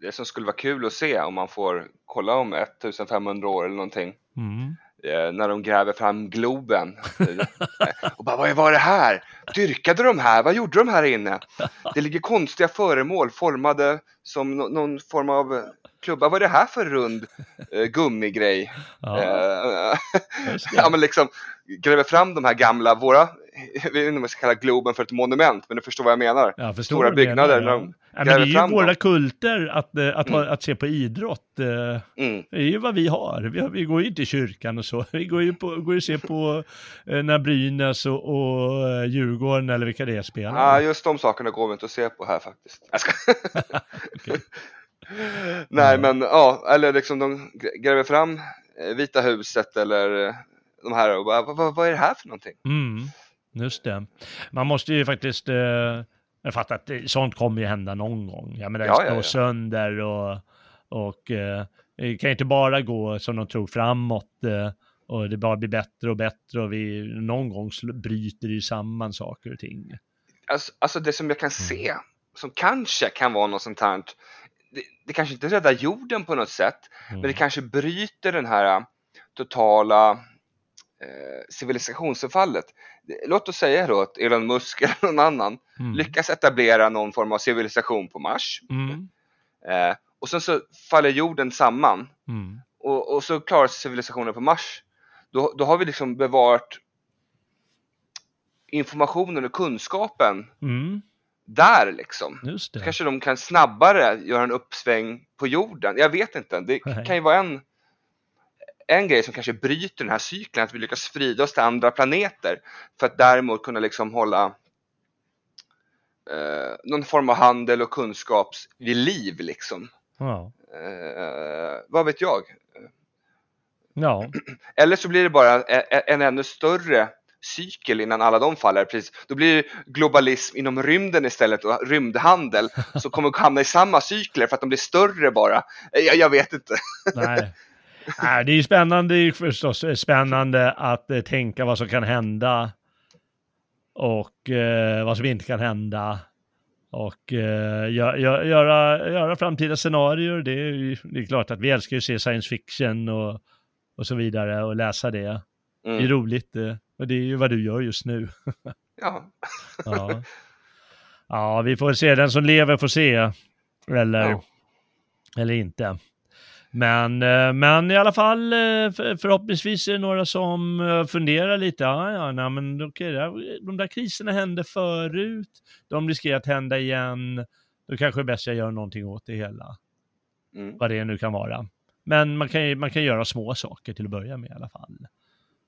Det som skulle vara kul att se om man får kolla om 1500 år eller någonting. Mm. Eh, när de gräver fram Globen. och bara, vad var det här? Dyrkade de här? Vad gjorde de här inne? Det ligger konstiga föremål formade som någon form av klubba. Vad är det här för rund eh, gummigrej? Ja. Eh, ja, men liksom gräver fram de här gamla, våra jag vet inte om jag ska kalla Globen för ett monument, men du förstår vad jag menar. Jag Stora byggnader. Menar, ja. ja, men det är ju våra dem. kulter att, eh, att, mm. att, se på idrott. Eh, mm. Det är ju vad vi har. Vi, vi går ju inte i kyrkan och så. Vi går ju på, går ju se på eh, när Brynäs och, och Djurgården eller vilka det är spelar. Ja, just de sakerna går vi inte att se på här faktiskt. Jag ska... Nej, men ja, eller liksom de gräver fram Vita huset eller de här och bara, vad, vad är det här för någonting? Mm. Just det. Man måste ju faktiskt, eh, jag fattar att det, sånt kommer ju hända någon gång. Jag menar, det ja, ja, ja. sönder och, och eh, det kan inte bara gå som de tror framåt eh, och det bara blir bättre och bättre och vi någon gång bryter ju samman saker och ting. Alltså, alltså det som jag kan mm. se, som kanske kan vara något sånt här, det, det kanske inte räddar jorden på något sätt, mm. men det mm. kanske bryter den här totala eh, civilisationsförfallet. Låt oss säga då att Elon Musk eller någon annan mm. lyckas etablera någon form av civilisation på Mars. Mm. Eh, och sen så faller jorden samman mm. och, och, så klarar sig civilisationen på Mars. då, då har vi liksom bevarat informationen och kunskapen Mm, där liksom. just det. Kanske de kan snabbare göra en uppsväng på jorden. Jag vet inte. Det Nej. kan ju vara en, en grej som kanske bryter den här cykeln, att vi lyckas sprida oss till andra planeter för att däremot kunna liksom hålla eh, någon form av handel och kunskap vid liv liksom. Ja. Eh, vad vet jag? ja, Eller så blir det bara en, en ännu större cykel innan alla de faller. Precis. Då blir det globalism inom rymden istället och rymdhandel som kommer att hamna i samma cykler för att de blir större bara. Eh, Jag, jag vet inte. nej. Nej. Det är ju spännande, det är förstås spännande att eh, tänka vad som kan hända och eh, vad som inte kan hända. Och eh, gö- gö- göra, göra framtida scenarier. Det är, ju, det är klart att vi älskar ju att se science fiction och, och så vidare och läsa det. Det är Mm. roligt. eh, Och det är ju vad du gör just nu. Ja. Ja. ja, vi får se. Den som lever får se. Eller, Ja. eller inte. Men, eh, men i alla fall eh, för- förhoppningsvis är det några som eh, funderar lite. Ja, ja, nej, men okej, de där kriserna hände förut. De riskerar att hända igen. Då kanske det är bäst jag gör någonting åt det hela. Mm. Vad det nu kan vara. Men man kan, man kan göra små saker till att börja med i alla fall.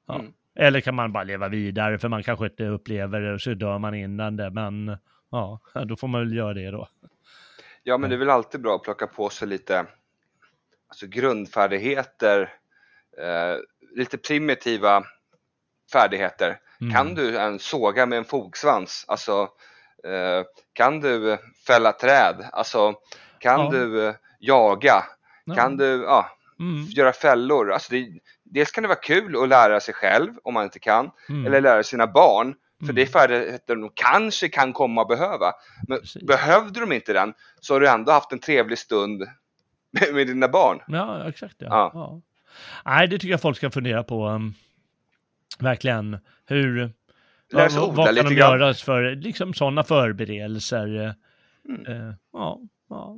Ja. Mm. Eller kan man bara leva vidare för man kanske inte upplever det och så dör man innan det. Men ja, då får man väl göra det då. ja, men det är väl alltid bra att plocka på sig lite alltså grundfärdigheter, eh, lite primitiva färdigheter. Mm. Kan du en såga med en fogsvans? Alltså, eh, kan du fälla träd? Alltså, kan Ja. du eh, jaga? Ja. Kan du ja, Mm. göra fällor? Alltså det, dels kan det vara kul att lära sig själv om man inte kan, Mm. eller lära sina barn. För Mm. det är färdigheter de kanske kan komma att behöva. Men Precis. behövde de inte den så har du ändå haft en trevlig stund med, med dina barn. Ja, exakt. Ja. Ja. Ja. Nej, det tycker jag folk ska fundera på. um, verkligen. Hur... Lära sig vad, odla vad kan de grann. göra för liksom sådana förberedelser? eh, Mm. eh, ja, ja,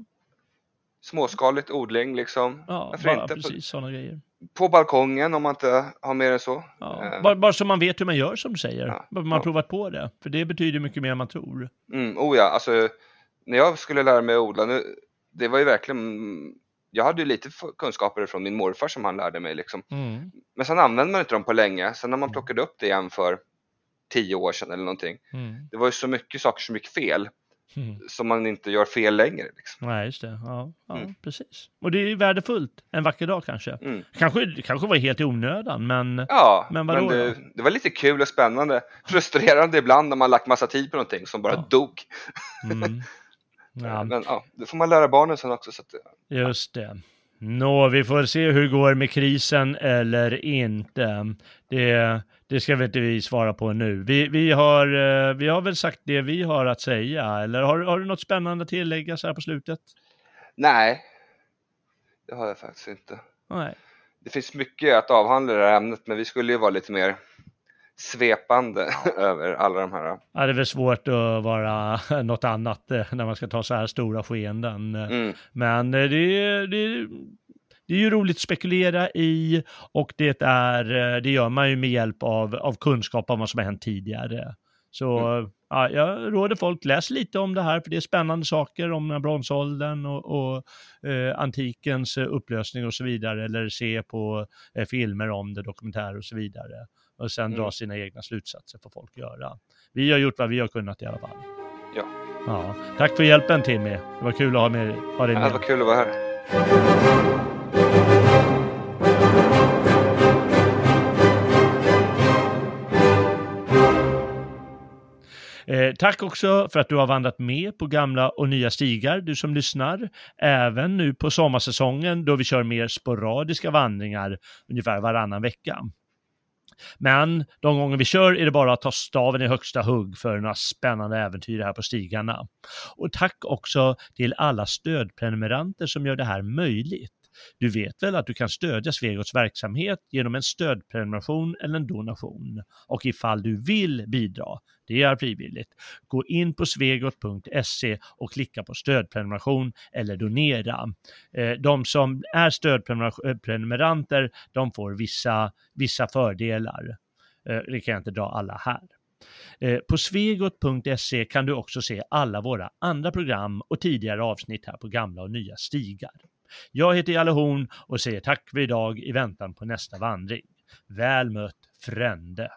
Småskaligt odling liksom. ja Varför bara inte? precis sådana grejer. På balkongen om man inte har mer än så. Ja. Eh. Bara, bara så man vet hur man gör som du säger. Ja. Man har Ja. provat på det. För det betyder mycket mer än man tror. Mm, oh ja, alltså när jag skulle lära mig att odla, nu, det var ju verkligen, jag hade ju lite kunskaper från min morfar som han lärde mig liksom. Mm. Men sen använde man inte dem på länge, sen när man plockade upp det igen för tio år sedan eller någonting. Mm. Det var ju så mycket saker som gick fel, Mm. som man inte gör fel längre. Liksom. Nej, just det. Ja, ja Mm. precis. Och det är ju värdefullt. En vacker dag kanske. Mm. Kanske, kanske var helt i onödan, men... Ja, Men men, det, det var lite kul och spännande. Frustrerande ibland när man lagt massa tid på någonting som bara Ja. dog. Ja, Men ja, det får man lära barnen sen också. Så att, just det. Nå, vi får se hur det går med krisen eller inte. Det, det ska vi inte vi svara på nu. Vi, vi, har, eh, vi har väl sagt det vi har att säga, eller har, har du något spännande att tillägga så här på slutet? nej, det har jag faktiskt inte. Nej. Det finns mycket att avhandla i det här ämnet, men vi skulle ju vara lite mer svepande över alla de här. Ja, det är väl svårt att vara något annat eh, när man ska ta så här stora skeenden. Mm, Men eh, det, är- det, är- det är ju roligt att spekulera i och det, är, eh, det gör man ju med hjälp av, av kunskap om vad som har hänt tidigare. Så ja, jag råder folk, läs lite om det här för det är spännande saker om bronsåldern och, och eh, antikens upplösning och så vidare. Eller se på eh, filmer om det, dokumentärer och så vidare. Och sen Mm. dra sina egna slutsatser får folk göra. Vi har gjort vad vi har kunnat i alla fall. Ja. ja. Tack för hjälpen Timmy. Det var kul att ha, med, ha dig ja, med. det var kul att vara här. Eh, tack också för att du har vandrat med på gamla och nya stigar, du som lyssnar. Även nu på sommarsäsongen då vi kör mer sporadiska vandringar ungefär varannan vecka. Men de gånger vi kör är det bara att ta staven i högsta hugg för några spännande äventyr här på stigarna. Och tack också till alla stödprenumeranter som gör det här möjligt. Du vet väl att du kan stödja Svegots verksamhet genom en stödprenumeration eller en donation. Och ifall du vill bidra, det är frivilligt, gå in på svegot.se och klicka på stödprenumeration eller donera. Eh, de som är stödprenumeranter, eh, de får vissa, vissa fördelar. Eh, det kan jag inte dra alla här. På svegot.se kan du också se alla våra andra program och tidigare avsnitt här på gamla och nya stigar. Jag heter Jalle Horn och säger tack för idag i väntan på nästa vandring. Väl mött Frände!